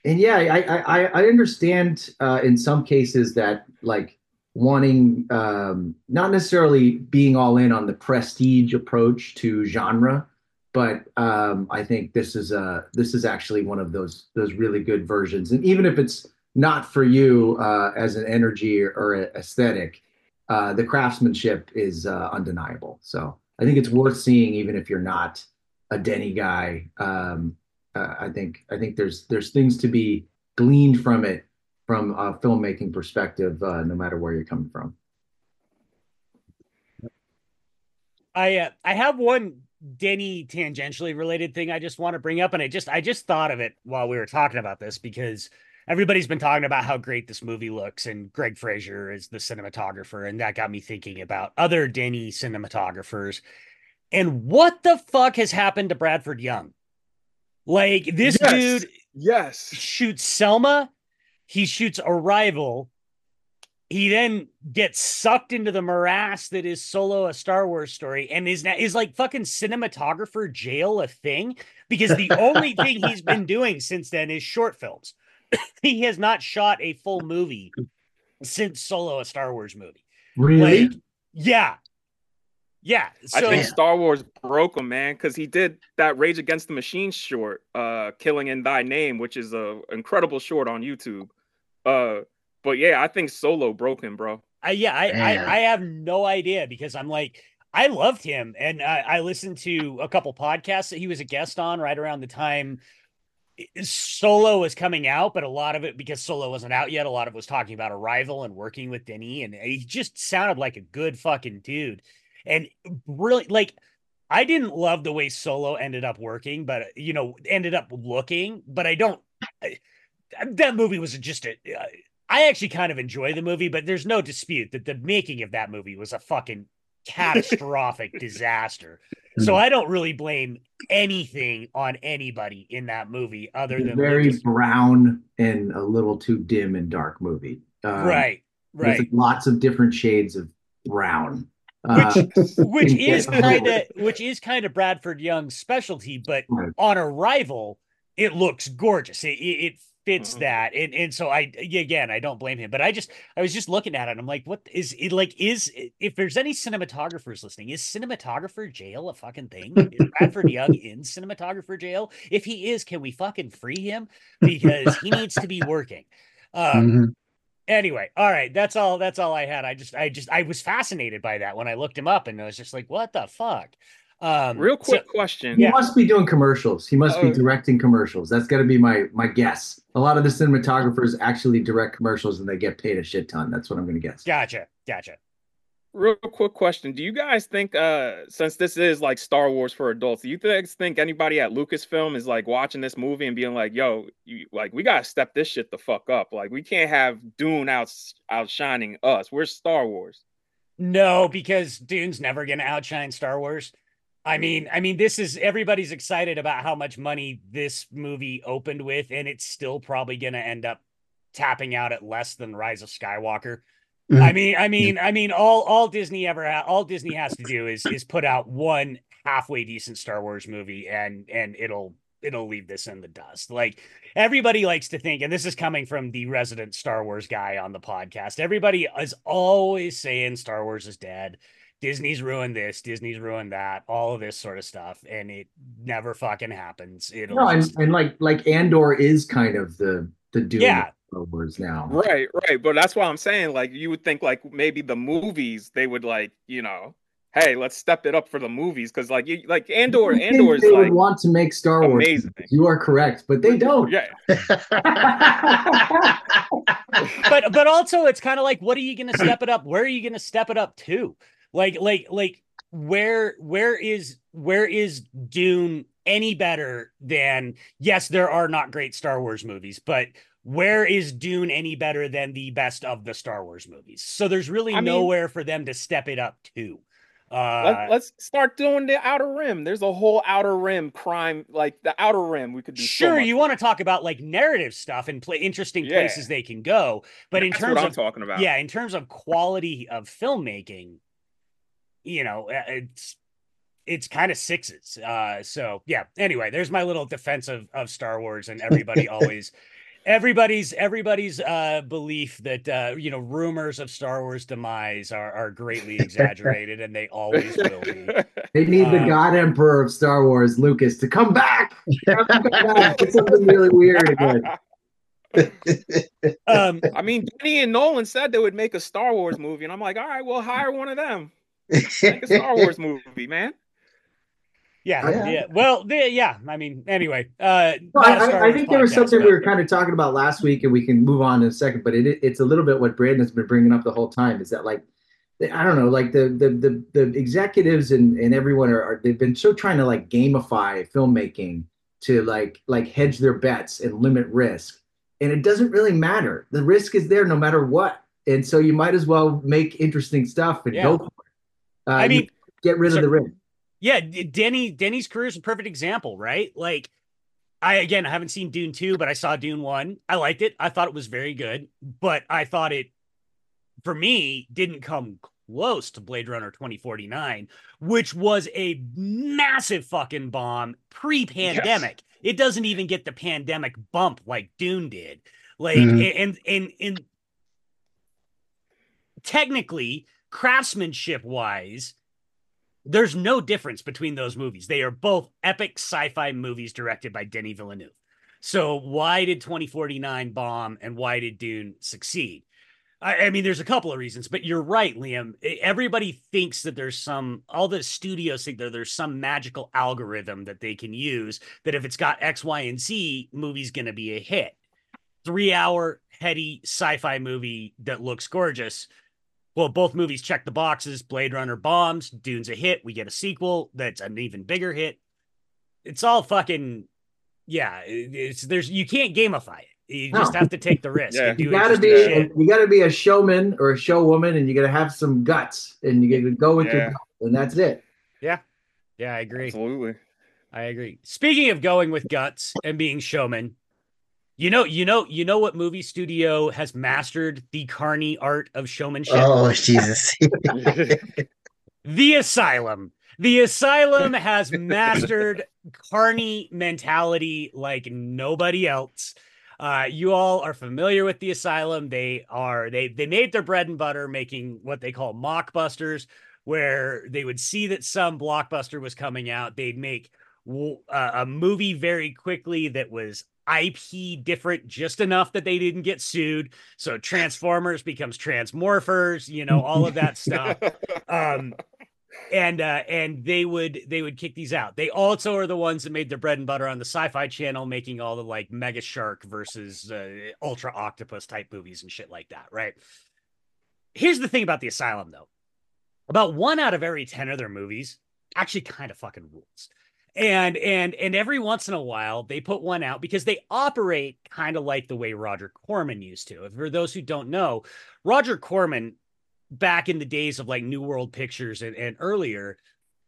and yeah, I I, I understand uh, in some cases that like wanting um, not necessarily being all in on the prestige approach to genre, but um, I think this is a this is actually one of those those really good versions, and even if it's not for you uh, as an energy or, or aesthetic uh, the craftsmanship is uh, undeniable. So I think it's worth seeing, even if you're not a Denny guy. Um, uh, I think I think there's there's things to be gleaned from it from a filmmaking perspective, uh, no matter where you're coming from. I uh, I have one Denny tangentially related thing I just want to bring up, and I just I just thought of it while we were talking about this because everybody's been talking about how great this movie looks, and Greig Fraser is the cinematographer, and that got me thinking about other Denny cinematographers. And what the fuck has happened to Bradford Young? Like this yes. dude, yes, shoots Selma, he shoots Arrival. He then gets sucked into the morass that is solo a Star Wars story, and is now is like fucking cinematographer jail a thing because the only <laughs> thing he's been doing since then is short films. <clears throat> he has not shot a full movie since Solo, a Star Wars movie. Really? Like, yeah. Yeah. So, I think Star Wars broke him, man, because he did that Rage Against the Machine short, uh, Killing in Thy Name, which is a incredible short on YouTube. Uh, but yeah, I think Solo broke him, bro. Uh, yeah, I, I, I have no idea because I'm like I loved him, and I, I listened to a couple podcasts that he was a guest on right around the time Solo was coming out, but a lot of it because Solo wasn't out yet. A lot of it was talking about Arrival and working with Denny, and he just sounded like a good fucking dude. And really, like, I didn't love the way Solo ended up working, but you know, ended up looking. But I don't. I, that movie was just a. I actually kind of enjoy the movie, but there's no dispute that the making of that movie was a fucking catastrophic <laughs> disaster. So hmm. I don't really blame anything on anybody in that movie other than very Lucas. brown and a little too dim and dark movie. Um, right, right. Like lots of different shades of brown. Uh, which, <laughs> which is kind of which is kind of Bradford Young's specialty, but on arrival, it looks gorgeous. It, it, it fits mm-hmm. that. And and so I again I don't blame him, but I just I was just looking at it. I'm like, what is it like? Is if there's any cinematographers listening, is cinematographer jail a fucking thing? Is Bradford <laughs> Young in cinematographer jail? If he is, can we fucking free him because he needs to be working? Um, mm-hmm. Anyway, all right, that's all. That's all I had. I just, I just, I was fascinated by that when I looked him up, and I was just like, what the fuck. Um, Real quick so, question. He yeah. must be doing commercials. He must uh, be oh. directing commercials. That's got to be my my guess. A lot of the cinematographers actually direct commercials and they get paid a shit ton. That's what I'm going to guess. Gotcha. Gotcha. Real quick question. Do you guys think uh since this is like Star Wars for adults, do you guys think anybody at Lucasfilm is like watching this movie and being like, yo, you like we gotta step this shit the fuck up. Like we can't have Dune out outshining us. We're Star Wars. No, because Dune's never gonna outshine Star Wars. I mean, I mean, this is everybody's excited about how much money this movie opened with, and it's still probably going to end up tapping out at less than Rise of Skywalker. Mm-hmm. I mean, I mean, I mean, all all Disney ever ha- all Disney has to do is is put out one halfway decent Star Wars movie, and and it'll it'll leave this in the dust. Like everybody likes to think, and this is coming from the resident Star Wars guy on the podcast. Everybody is always saying Star Wars is dead. Disney's ruined this, Disney's ruined that, all of this sort of stuff, and it never fucking happens. It'll no, and, and like like Andor is kind of the the doom yeah. words now. Right, right. But that's why I'm saying, like, you would think like maybe the movies they would like, you know, hey, let's step it up for the movies because like you like Andor, Andor is they like would want to make Star Wars. Amazing. You are correct, but they don't. Yeah. <laughs> but but also it's kind of like, what are you gonna step it up? Where are you gonna step it up to? Like, like, like, where, where is, where is Dune any better than? Yes, there are not great Star Wars movies, but where is Dune any better than the best of the Star Wars movies? So there's really I nowhere mean, for them to step it up to. Uh, let, us start doing the outer rim. There's a whole outer rim crime, like the outer rim. We could do. Sure, so you want to talk about like narrative stuff and play interesting yeah. places they can go, but That's in terms of talking about, yeah, in terms of quality of filmmaking, you know, uh, it's it's kind of sixes. Uh, so yeah. Anyway, there's my little defense of, of Star Wars, and everybody <laughs> always, everybody's everybody's uh, belief that uh, you know rumors of Star Wars demise are are greatly exaggerated, and they always will be. <laughs> They need the um, God Emperor of Star Wars, Lucas, to come back. <laughs> Come back. It's something really weird again. um, I mean, Denny and Nolan said they would make a Star Wars movie, and I'm like, all right, we'll hire one of them. Make a Star <laughs> Wars movie, man. Yeah, yeah, yeah. Well, the, yeah. I mean, anyway. Uh, no, I, I, think there was something but... we were kind of talking about last week, and we can move on in a second. But it, it's a little bit what Brandon's been bringing up the whole time. Is that like, I don't know, like the the the, the executives and and everyone are, are they've been so trying to like gamify filmmaking to like like hedge their bets and limit risk, and it doesn't really matter. The risk is there no matter what, and so you might as well make interesting stuff and yeah. go for it. Uh, I mean, get rid so, of the rim. Yeah, Denny Denny's career is a perfect example, right? Like, I again I haven't seen Dune two, but I saw Dune one. I liked it. I thought it was very good, but I thought it, for me, didn't come close to Blade Runner 2049, which was a massive fucking bomb pre-pandemic. Yes. It doesn't even get the pandemic bump like Dune did. Like mm-hmm. and and and technically craftsmanship wise, there's no difference between those movies. They are both epic sci-fi movies directed by Denis Villeneuve. So why did 2049 bomb and why did Dune succeed? I, I, mean, there's a couple of reasons, but you're right, Liam. Everybody thinks that there's some, all the studios think that there's some magical algorithm that they can use that if it's got X, Y, and Z, movie's going to be a hit. Three hour, heady sci fi movie that looks gorgeous well, both movies check the boxes. Blade Runner bombs, Dune's a hit. We get a sequel that's an even bigger hit. It's all fucking yeah. It's there's you can't gamify it. You just have to take the risk. yeah. you gotta be a, you gotta be a showman or a showwoman, and you gotta have some guts, and you gotta go with yeah. your gut, and that's it. Yeah, yeah, I agree. Absolutely, I agree. Speaking of going with guts and being showman, you know, you know, you know what movie studio has mastered the carny art of showmanship? Oh, Jesus. <laughs> the Asylum. The Asylum has mastered carny mentality like nobody else. Uh, you all are familiar with the asylum. They are they they made their bread and butter making what they call mockbusters, where they would see that some blockbuster was coming out. They'd make uh, a movie very quickly that was IP different just enough that they didn't get sued. So Transformers becomes Transmorphers, you know, all of that stuff. Um, and uh, and they would they would kick these out. They also are the ones that made their bread and butter on the Sci-Fi Channel, making all the like Mega Shark versus uh, Ultra Octopus type movies and shit like that. Right. Here's the thing about the Asylum, though. About one out of every ten of their movies actually kind of fucking rules and and and every once in a while they put one out because they operate kind of like the way Roger Corman used to. For those who don't know, Roger Corman back in the days of like New World Pictures and, and earlier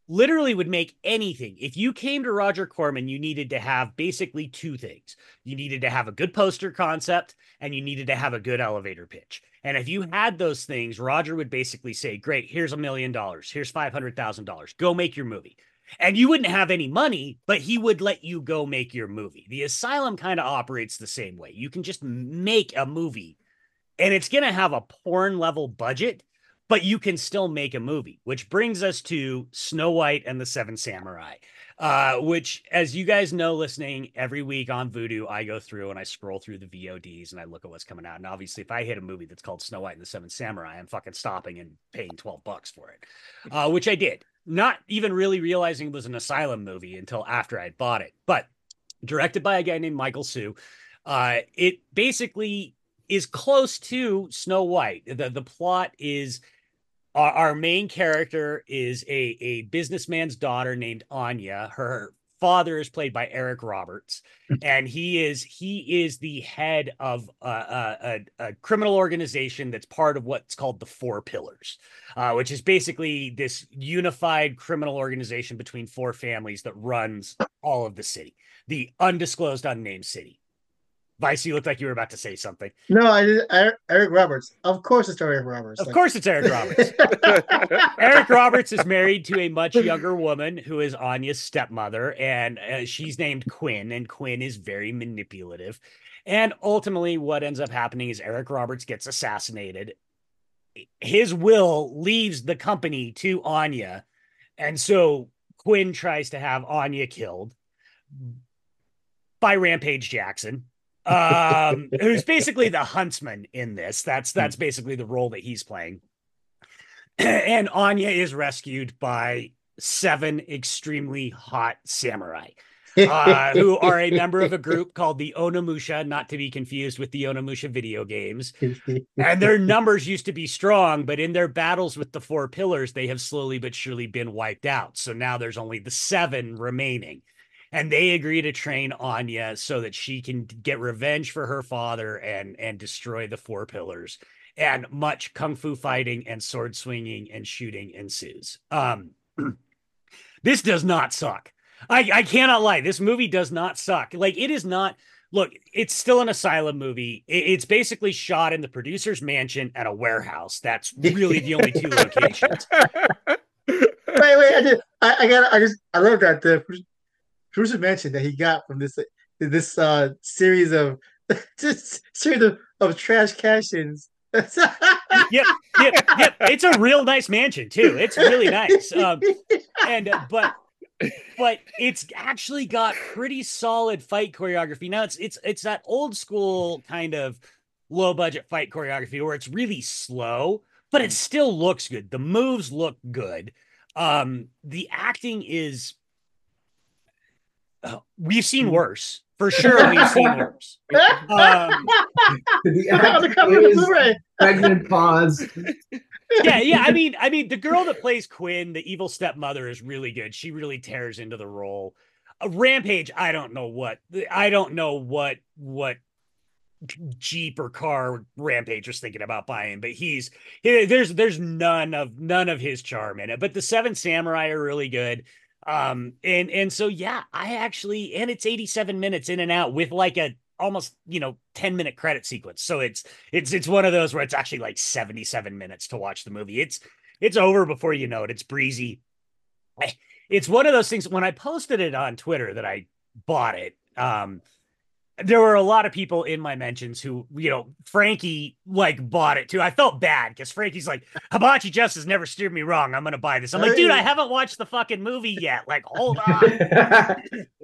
literally would make anything. If you came to Roger Corman, you needed to have basically two things. You needed to have a good poster concept and you needed to have a good elevator pitch. And if you had those things, Roger would basically say, Great, here's a million dollars, here's $500,000, go make your movie and you wouldn't have any money, but he would let you go make your movie. The asylum kind of operates the same way. You can just make a movie and it's going to have a porn level budget, but you can still make a movie, which brings us to Snow White and the Seven Samurai, uh, which, as you guys know, listening every week on Voodoo, I go through and I scroll through the VODs and I look at what's coming out. And obviously, if I hit a movie that's called Snow White and the Seven Samurai, I'm fucking stopping and paying 12 bucks for it, uh, which I did not even really realizing it was an asylum movie until after I'd bought it. But directed by a guy named Michael Su, uh, it basically is close to Snow White. The the plot is our, our main character is a a businessman's daughter named Anya. Her father is played by Eric Roberts, hmm. and he is he is the head of a, a, a, criminal organization that's part of what's called the Four Pillars, uh, which is basically this unified criminal organization between four families that runs all of the city, the undisclosed, unnamed city. Vice, you looked like you were about to say something. No, I did. Eric Roberts. Of course, it's Eric Roberts. Of like... course, it's Eric Roberts. <laughs> Eric Roberts is married to a much younger woman who is Anya's stepmother, and uh, she's named Quinn. And Quinn is very manipulative. And ultimately, what ends up happening is Eric Roberts gets assassinated. His will leaves the company to Anya, and so Quinn tries to have Anya killed by Rampage Jackson um, <laughs> who's basically the huntsman in this. That's hmm. that's basically the role that he's playing. <clears throat> and Anya is rescued by seven extremely hot samurai. uh, who are a member of a group called the Onimusha, not to be confused with the Onimusha video games. and their <laughs> numbers used to be strong, but in their battles with the four pillars, they have slowly but surely been wiped out. So now there's only the seven remaining and they agree to train Anya so that she can get revenge for her father and and destroy the four pillars. And much kung fu fighting and sword swinging and shooting ensues. Um, <clears throat> this does not suck. I, I cannot lie. This movie does not suck. Like it is not. Look, it's still an asylum movie. It's basically shot in the producer's mansion at a warehouse. That's really the only two locations. <laughs> wait, wait. I, did, I, I got. I just. I love that the producer mentioned that he got from this this uh series of <laughs> just series of, of trash cash-ins. yep, yep, yep. It's a real nice mansion too. It's really nice. <laughs> Um, and uh, but but it's actually got pretty solid fight choreography. Now it's it's it's that old school kind of low budget fight choreography where it's really slow, but it still looks good. The moves look good. Um, the acting is we've seen hmm. worse for sure. We've seen <laughs> worse. Um, the pregnant pause. <laughs> yeah, yeah. I mean, I mean, the girl that plays Quinn, the evil stepmother, is really good. She really tears into the role. A Rampage, I don't know what I don't know what what Jeep or car Rampage was thinking about buying, but he's there's there's none of none of his charm in it. But the Seven Samurai are really good. Um, and and so yeah, I actually and it's 87 minutes in and out with like a almost you know 10 minute credit sequence. So it's it's it's one of those where it's actually like 77 minutes to watch the movie. It's it's over before you know it. It's breezy. It's one of those things when I posted it on Twitter that I bought it. Um, there were a lot of people in my mentions who, you know, Frankie like bought it too. I felt bad because Frankie's like, Hibachi Just has never steered me wrong. I'm gonna buy this. I'm like, dude, I haven't watched the fucking movie yet. Like, hold <laughs> on.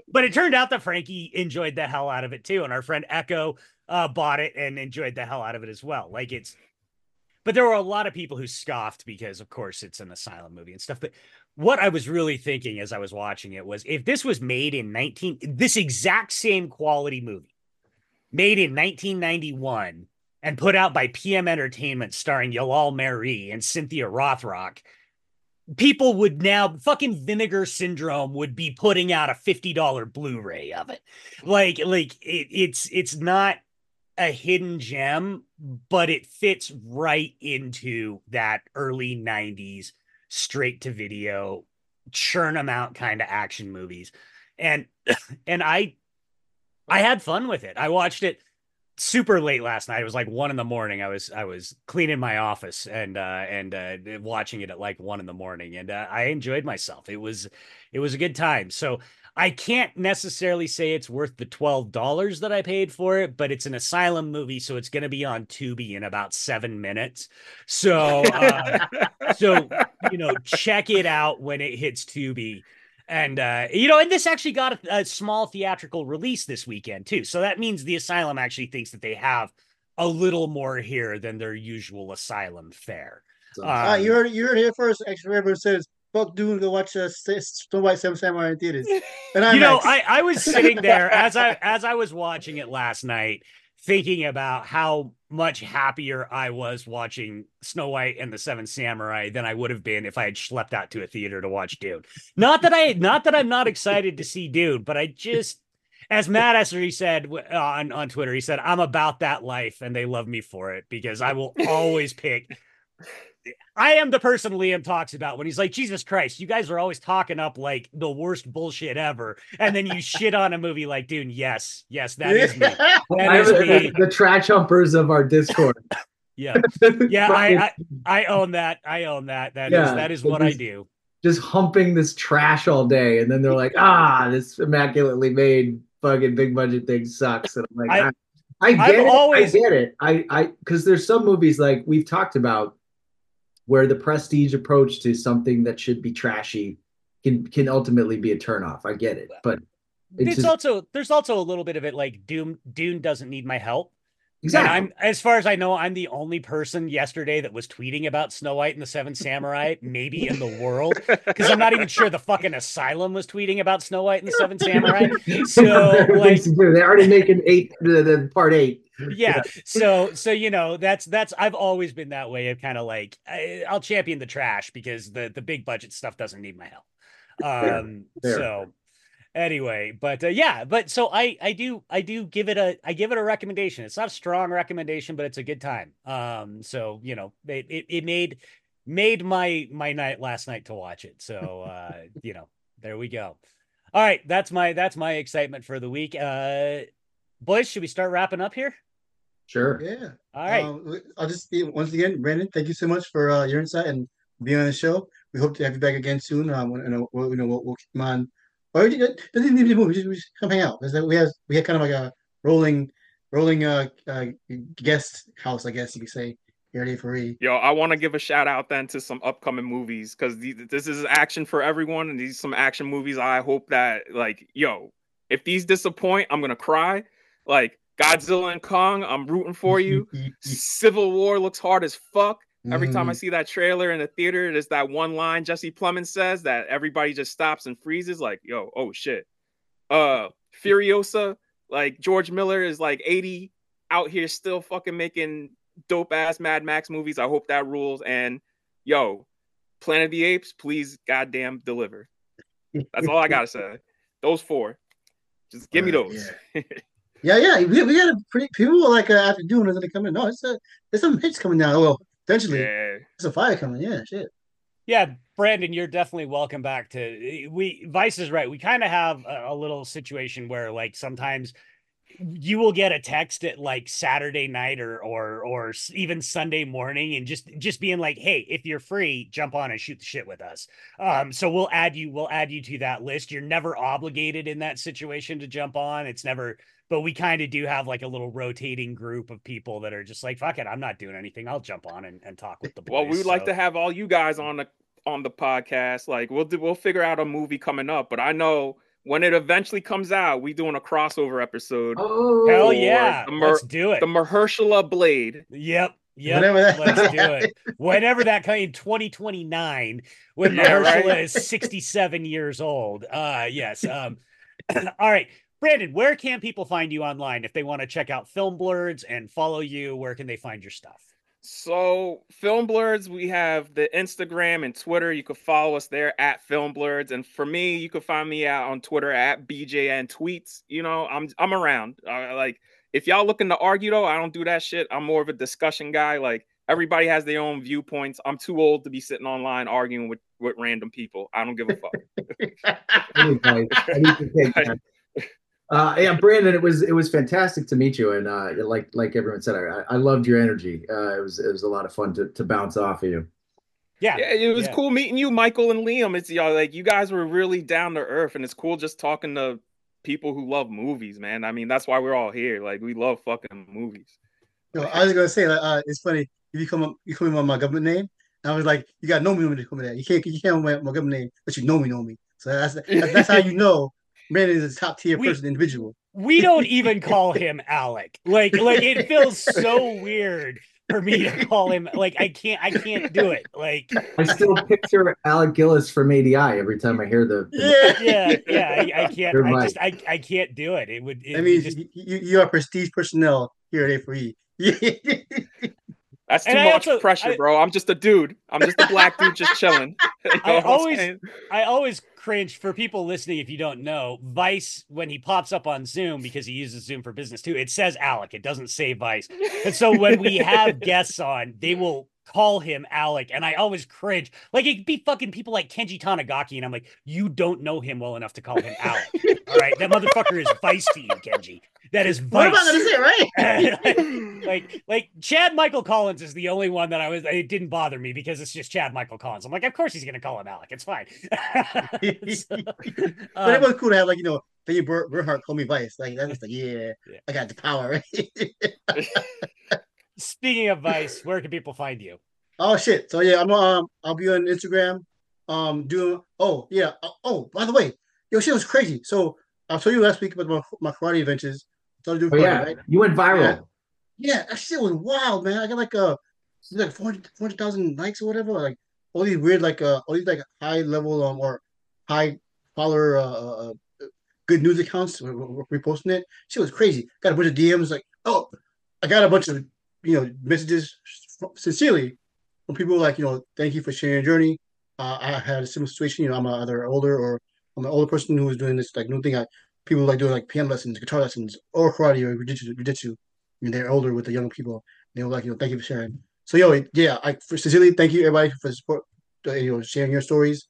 but it turned out that Frankie enjoyed the hell out of it too. And our friend Echo uh, bought it and enjoyed the hell out of it as well. Like it's but there were a lot of people who scoffed because of course it's an asylum movie and stuff. But what I was really thinking as I was watching it was if this was made in 19 this exact same quality movie made in 1991 and put out by PM Entertainment starring Jalal Merhi and Cynthia Rothrock people would now fucking vinegar syndrome would be putting out a $50 blu-ray of it. Like like it, it's it's not a hidden gem but it fits right into that early 90s straight to video churn them out kind of action movies. And <laughs> and i i had fun with it. I watched it super late last night. It was like one in the morning. I was i was cleaning my office and uh and uh watching it at like one in the morning. And uh, i enjoyed myself. It was it was a good time. So I can't necessarily say it's worth the $12 that I paid for it, but it's an asylum movie, so it's going to be on Tubi in about seven minutes. So, uh, so you know, check it out when it hits Tubi. And uh, you know, and this actually got a, a small theatrical release this weekend too. So that means the asylum actually thinks that they have a little more here than their usual asylum fare. Um, uh, you heard you heard here first. Actually, everyone says fuck Dune, go watch uh, Snow White Seven Samurai in theaters. <laughs> And you know, I, I was <laughs> sitting there as I as I was watching it last night, thinking about how much happier I was watching Snow White and the Seven Samurai than I would have been if I had schlepped out to a theater to watch Dune. Not that I, not that I'm not excited to see Dune, but I just, as Matt Essery said on on Twitter, he said, "I'm about that life, and they love me for it because I will always pick." I am the person Liam talks about when he's like, Jesus Christ, you guys are always talking up like the worst bullshit ever. And then you <laughs> shit on a movie like Dune. Yes, yes, that is me. <laughs> That is me. The trash humpers of our Discord. <laughs> yeah. Yeah, I, I, I own that. I own that. That yeah, is that is what I do. Just humping this trash all day. And then they're like, ah, this immaculately made fucking big budget thing sucks. And I'm like, I, I, I get I've it. Always... I get it. I I because there's some movies like we've talked about where the prestige approach to something that should be trashy can can ultimately be a turnoff. I get it, but it's, it's just, also there's also a little bit of it like Doom Dune doesn't need my help. Exactly. And I'm as far as I know, I'm the only person yesterday that was tweeting about Snow White and the Seven Samurai, maybe in the world, because I'm not even sure the fucking Asylum was tweeting about Snow White and the Seven Samurai. <laughs> So like, they're already making eight the, the part eight yeah. So so you know that's that's I've always been that way of kind of like I, will champion the trash because the the big budget stuff doesn't need my help. Um. Fair. So anyway, but uh, yeah, but so I I do I do give it a I give it a recommendation. It's not a strong recommendation, but it's a good time. Um. So you know it it, it made made my my night last night to watch it. So <laughs> uh you know there we go. All right, that's my that's my excitement for the week. Uh boys, should we start wrapping up here? Sure. Yeah. All right. Um, I'll just be once again, Brandon. Thank you so much for uh, your insight and being on the show. We hope to have you back again soon. Um, you know, we'll, you know, we'll, we'll keep on. Or doesn't even need to move. We just, we just come hang out. Because we have we had kind of like a rolling, rolling uh, uh guest house, I guess you could say. Here A4E. Yo, I want to give a shout out then to some upcoming movies because this is action for everyone, and these some action movies. I hope that like, yo, if these disappoint, I'm gonna cry. Like Godzilla and Kong, I'm rooting for you. <laughs> Civil War looks hard as fuck. Every time I mm-hmm. see that trailer in the theater, there's that one line Jesse Plemons says that everybody just stops and freezes, like, yo, oh shit. Uh Furiosa, like George Miller is like 80 out here still fucking making dope ass Mad Max movies. I hope that rules. And yo, Planet of the Apes, please goddamn deliver. That's all I gotta say. <laughs> Those four. Just give me those. Yeah. <laughs> Yeah, yeah, we, we got a pretty people like uh, after doing it, they come in. No, it's a there's some hits coming down. Well, eventually, yeah. there's a fire coming. Yeah, shit. Yeah, Brandon, you're definitely welcome back to we. Vice is right. We kind of have a, a little situation where like sometimes you will get a text at like Saturday night or or or even Sunday morning and just just being like, "Hey, if you're free, jump on and shoot the shit with us." Um so we'll add you we'll add you to that list. You're never obligated in that situation to jump on. It's never but we kind of do have like a little rotating group of people that are just like, "Fuck it, I'm not doing anything. I'll jump on and, and talk with the boys." Well, we would so. like to have all you guys on the on the podcast. Like we'll do, we'll figure out a movie coming up, but I know when it eventually comes out, we doing a crossover episode. Oh, hell yeah! the Mer- Let's do it. The Mahershala Blade. Yep. Yep. Whenever that- Let's do it. Whenever that comes in 2029, when Yeah, Mahershala right. is 67 years old. Uh yes. Um <clears throat> all right. Brandon, where can people find you online if they want to check out Film Blerds and follow you? Where can they find your stuff? So, Film Blerds, we have the Instagram and Twitter. You can follow us there at Film Blerds. And for me, you can find me out on Twitter at BJN Tweets. You know, I'm I'm around. Uh, like, if y'all looking to argue though, I don't do that shit. I'm more of a discussion guy. Like, everybody has their own viewpoints. I'm too old to be sitting online arguing with with random people. I don't give a fuck <laughs> <laughs> need to take that. Uh, yeah, Brandon, it was it was fantastic to meet you, and uh, like like everyone said, I, I loved your energy. Uh, it was it was a lot of fun to, to bounce off of you. Yeah. Yeah, it was Yeah. cool meeting you, Michael and Liam. It's y'all like you guys were really down to earth, and it's cool just talking to people who love movies, man. I mean, that's why we're all here. Like we love fucking movies. Yo, I was gonna say like uh, it's funny if you come up you come in on my government name. I was like, you got know me when you come in there. You can't you can't have my, my government name, but you know me, know me. So that's that's, that's how you know Brandon is a top tier We- person, individual. We don't <laughs> even call him Alec. Like like it feels so weird for me to call him like I can't I can't do it. Like I still picture Alec Gillis from ADI every time I hear the. the- Yeah. yeah, yeah, I, I can't You're I right. just I, I can't do it. It would it I mean, just you, you you are prestige personnel here at A4E. That's too And much also- pressure, I- bro. I'm just a dude. I'm just a black dude just chilling. <laughs> You know I always- saying? I always cringe for people listening if you don't know. Vice, when he pops up on Zoom, because he uses Zoom for business too, it says Alec. It doesn't say Vice. And so when we have <laughs> guests on, they will call him Alec. And I always cringe. Like it'd be fucking people like Kenji Tanigaki. And I'm like, you don't know him well enough to call him Alec. All right. That motherfucker is Vice to you, Kenji. That is vice. what am I gonna say, right? <laughs> like like Chad Michael Collins is the only one that I was it didn't bother me because it's just Chad Michael Collins. I'm like, of course he's gonna call him Alec. It's fine. So, <laughs> <laughs> but it um, was cool to have like you know Ber- Bernhardt call me Vice. Like that's like yeah, Yeah. I got the power. Right? Speaking of Vice, where can people find you? oh shit. So yeah, I'm um I'll be on Instagram. Um, doing oh yeah. Oh, oh by the way, yo shit was crazy. So I told you last week about my, my karate adventures. Started doing Oh karate, yeah, right? you went viral. Yeah. Yeah, that shit was wild, man. I got like uh like 400 400,000 likes or whatever. Like all these weird, like uh, all these like high level um or high follower uh, uh uh, good news accounts reposting it. Shit was crazy. Got a bunch of DMs like, oh, I got a bunch of you know messages sincerely from people like you know, thank you for sharing your journey. Uh, I had a similar situation. You know, I'm either older or I'm an older person who was doing this like new thing. I people like doing like piano lessons, guitar lessons, or karate or jiu-jitsu. jiu-jitsu. And they're older with the younger people. They were like, you know, thank you for sharing. So yo, yeah, I for sincerely thank you everybody for support. uh, You know, sharing your stories.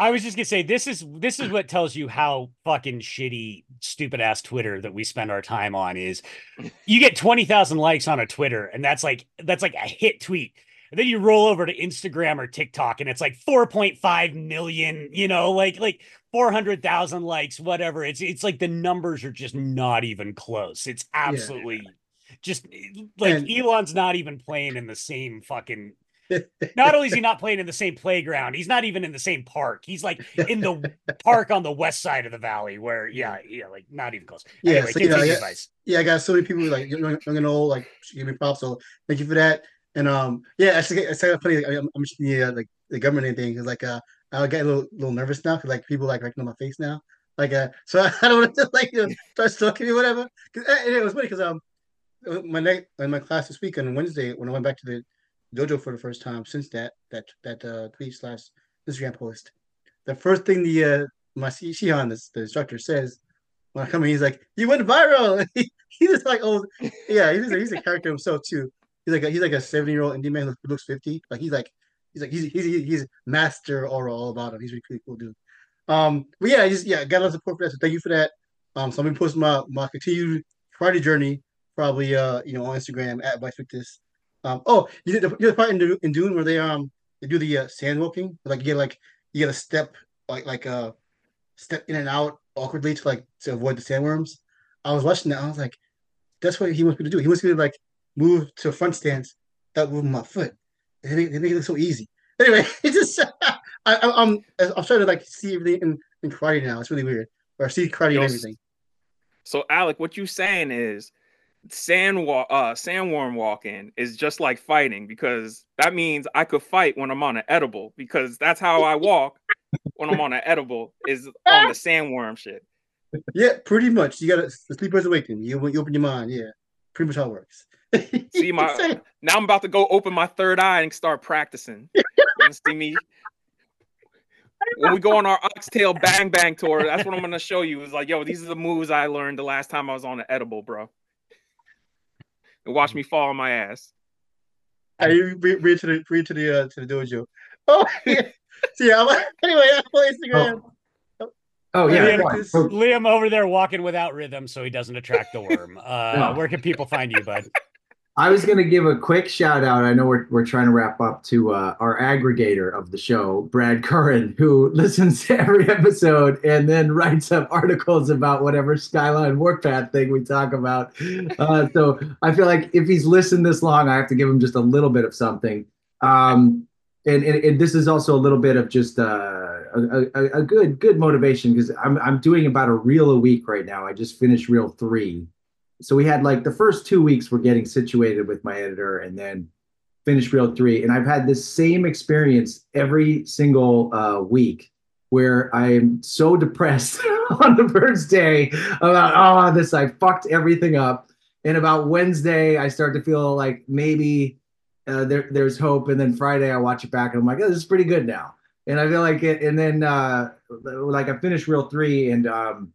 I was just gonna say this is this is what tells you how fucking shitty, stupid ass Twitter that we spend our time on is. You get twenty thousand likes on a Twitter, and that's like that's like a hit tweet. And then you roll over to Instagram or TikTok, and it's like four point five million. You know, like like four hundred thousand likes, whatever. It's it's like the numbers are just not even close. It's absolutely just like And- Elon's not even playing in the same fucking not only is he not playing in the same playground, he's not even in the same park. He's like in the <laughs> park on the west side of the valley, where yeah, yeah, like not even close. Yeah, anyway, so, you know, yeah. Vice. yeah, I got so many people like young, young and old, like give me props. So thank you for that. And um, yeah, actually, it's kind of funny. I- I'm, I'm just the uh, like the government thing because like uh, I get a little little nervous now because like people like recognize my face now. Like uh, so <laughs> I don't want to like you know, start stalking me, whatever. Cause, and it was funny because um, my next in my class this week on Wednesday when I went back to the dojo for the first time since that that that uh tweet slash Instagram post, the first thing the uh my Shihan, the, the instructor says when I come in, he's like, "You went viral." <laughs> he's just like, "Oh, yeah." He's a, he's a character himself too. He's like a, he's like a seventy year old indie man who looks fifty. Like he's like he's like he's he's he's master aura all about him. He's really pretty cool dude. Um, but yeah, just yeah, got a lot of support for that. So thank you for that. Um, so I'm gonna post my my continued Friday journey probably uh you know on Instagram at Vice Victus. Um, oh, you did the, you did the part in, in Dune where they um they do the uh, sand walking, like you get like you get a step like like uh step in and out awkwardly to like to avoid the sandworms. I was watching that, I was like, that's what he wants me to do. He wants me to like move to a front stance without moving my foot. They make, they make it look so easy. Anyway, <laughs> it's just I, am I'm, I'm trying to like see everything in, in karate now. It's really weird. Or see karate and everything. So Alec, what you saying is sand walk uh sandworm walking is just like fighting because that means I could fight when I'm on an edible because that's how I walk when I'm on an edible is on the sandworm shit. Yeah, pretty much. You gotta the sleeper's awakening. You, you open your mind. Yeah, pretty much how it works. <laughs> see my now I'm about to go open my third eye and start practicing. <laughs> see me when we go on our oxtail bang bang tour. That's what I'm gonna show you. Is like, yo, these are the moves I learned the last time I was on an edible, bro. And watch me fall on my ass. I read to the read to the uh, to the dojo. Oh <laughs> yeah. so yeah. I'm, <laughs> anyway, I'm on Instagram. Oh. Oh yeah, Liam, Liam, over there walking without rhythm, so he doesn't attract the worm. <laughs> Uh, no. Where can people find you, bud? I was going to give a quick shout out. I know we're, we're trying to wrap up to uh, our aggregator of the show, Brad Curran, who <laughs> listens to every episode and then writes up articles about whatever Skyline Warpath thing we talk about. Uh, so I feel like if he's listened this long, I have to give him just a little bit of something. Um, and, and, and, this is also a little bit of just uh, a, a, a good good motivation because I'm I'm doing about a reel a week right now. I just finished reel three, so we had like the first two weeks we're getting situated with my editor, and then finished reel three, and I've had this same experience every single uh, week where I'm so depressed <laughs> on the first day about oh this I fucked everything up, and about Wednesday I start to feel like maybe uh, there, there's hope. And then Friday I watch it back and I'm like, oh, this is pretty good now. And I feel like it. And then uh, like I finished reel three and um,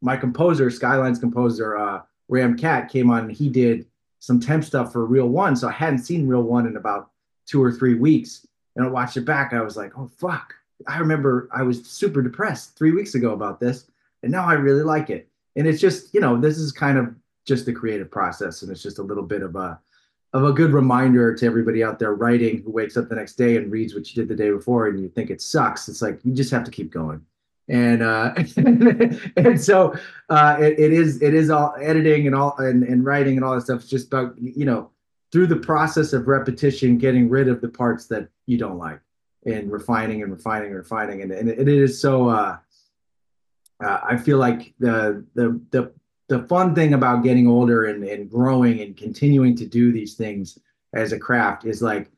my composer, Skyline's composer, uh, Ram Cat came on and he did some temp stuff for reel one. So I hadn't seen reel one in about two or three weeks. And I watched it back. I was like, oh, fuck. I remember I was super depressed three weeks ago about this. And now I really like it. And it's just, you know, this is kind of just the creative process. And it's just a little bit of a, of a good reminder to everybody out there writing who wakes up the next day and reads what you did the day before and you think it sucks. It's like you just have to keep going. And uh, <laughs> and so uh, it, it is it is all editing and all and, and writing and all that stuff. It's just about you know through the process of repetition, getting rid of the parts that you don't like and refining and refining and refining. And, and it, it is so. Uh, uh, I feel like the the the the fun thing about getting older and, and growing and continuing to do these things as a craft is like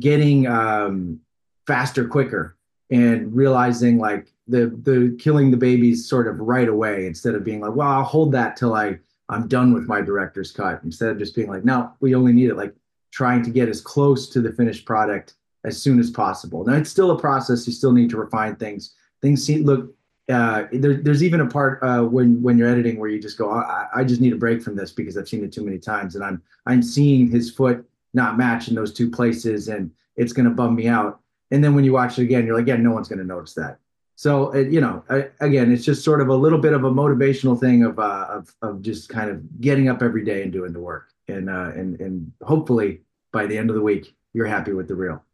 getting um, faster quicker and realizing like the the killing the babies sort of right away instead of being like well i'll hold that till i i'm done with my director's cut instead of just being like no we only need it like trying to get as close to the finished product as soon as possible now it's still a process you still need to refine things things seem, look uh, there, there's even a part uh, when when you're editing where you just go, I, I, just need a break from this because I've seen it too many times, and I'm I'm seeing his foot not match in those two places, and it's going to bum me out. And then when you watch it again, you're like, yeah, no one's going to notice that. So you know, I, again, it's just sort of a little bit of a motivational thing of uh, of of just kind of getting up every day and doing the work, and uh, and and hopefully by the end of the week, you're happy with the reel.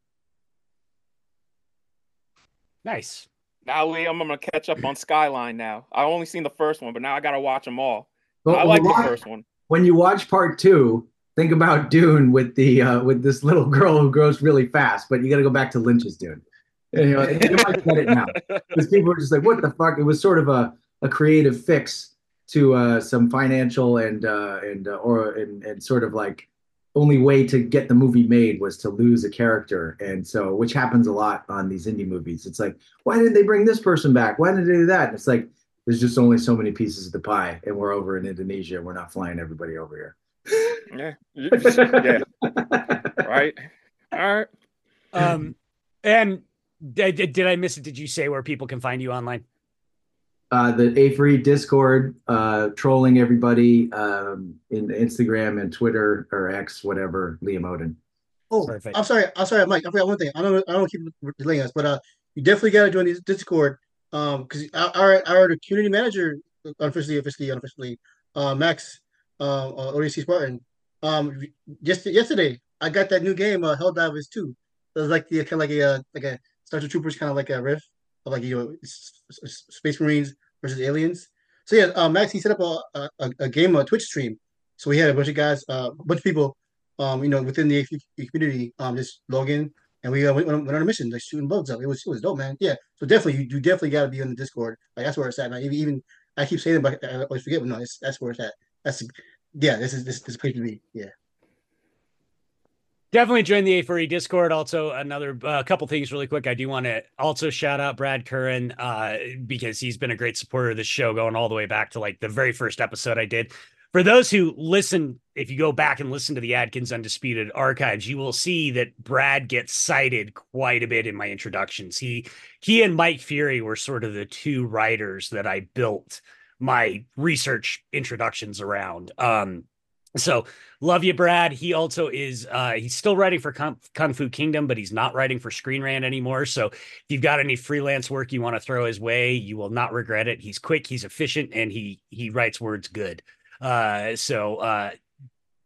Nice. Now, Lee, I'm gonna catch up on Skyline now. I only seen the first one, but now I gotta watch them all. Well, I like the first one. When you watch part two, think about Dune with the uh, with this little girl who grows really fast, but you got to go back to Lynch's Dune. And, you, know, you might get it now. <laughs> Because people are just like, "What the fuck?" It was sort of a, a creative fix to uh, some financial and uh, and uh, or and, and sort of like only way to get the movie made was to lose a character. And so which happens a lot on these indie movies. It's like why didn't they bring this person back? Why didn't they do that? And it's like there's just only so many pieces of the pie and we're over in indonesia. We're not flying everybody over here. Yeah. Yeah. <laughs> Right. All right. Um and did, did i miss it did you say where people can find you online uh, the A4E Discord, uh, trolling everybody um, in Instagram and Twitter or X, whatever. Liam O'Donnell. Oh, Perfect. I'm sorry. I'm sorry, Mike. I forgot one thing. I don't. I don't keep delaying us, but uh, you definitely got to join this Discord. Um, because our our community manager unofficially, officially, unofficially, uh, Max, uh, uh ODC Spartan. Um, just yesterday I got that new game, uh, Helldivers Two. It was like the kind of like a uh, like a Starship Troopers kind of like a riff of like you know Space Marines versus aliens. So yeah, uh, Max he set up a, a, a game, a Twitch stream. So we had a bunch of guys, uh, a bunch of people, um, you know, within the community, um, just log in and we uh, went, went, on a mission, like shooting bugs up. It was it was dope, man. Yeah. So definitely, you, you definitely got to be on the Discord. Like that's where it's at, man. Even, even I keep saying it, but I always forget. But no, that's where it's at. That's yeah. This is this this place to be. Yeah. Definitely join the A4E Discord. Also, another uh, couple things really quick. I do want to also shout out Brad Curran uh, because he's been a great supporter of the show, going all the way back to like the very first episode I did. For those who listen, if you go back and listen to the Adkins Undisputed archives, you will see that Brad gets cited quite a bit in my introductions. He he and Mike Fury were sort of the two writers that I built my research introductions around. Um, so love you, Brad. He also is uh he's still writing for Kung, Kung Fu Kingdom, but he's not writing for Screen Rant anymore. So if you've got any freelance work you want to throw his way, you will not regret it. He's quick, he's efficient, and he he writes words good. Uh so uh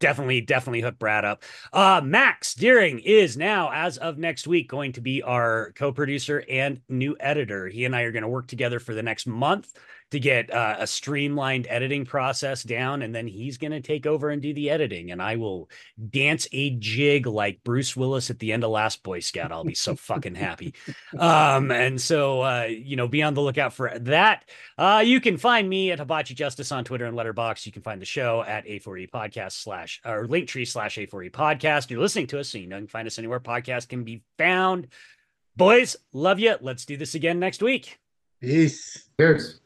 definitely, definitely hook Brad up. Uh, Max Deering is now, as of next week, going to be our co-producer and new editor. He and I are going to work together for the next month to get uh, a streamlined editing process down and then he's going to take over and do the editing and i will dance a jig like bruce willis at the end of last boy scout. I'll be so fucking happy. Um, and so uh, you know be on the lookout for that. Uh, you can find me at hibachi justice on twitter and Letterboxd you can find the show at a4e podcast slash or linktree slash a4e podcast. You're listening to us so you know you can find us anywhere podcast can be found. Boys love you let's do this again next week. Peace. Cheers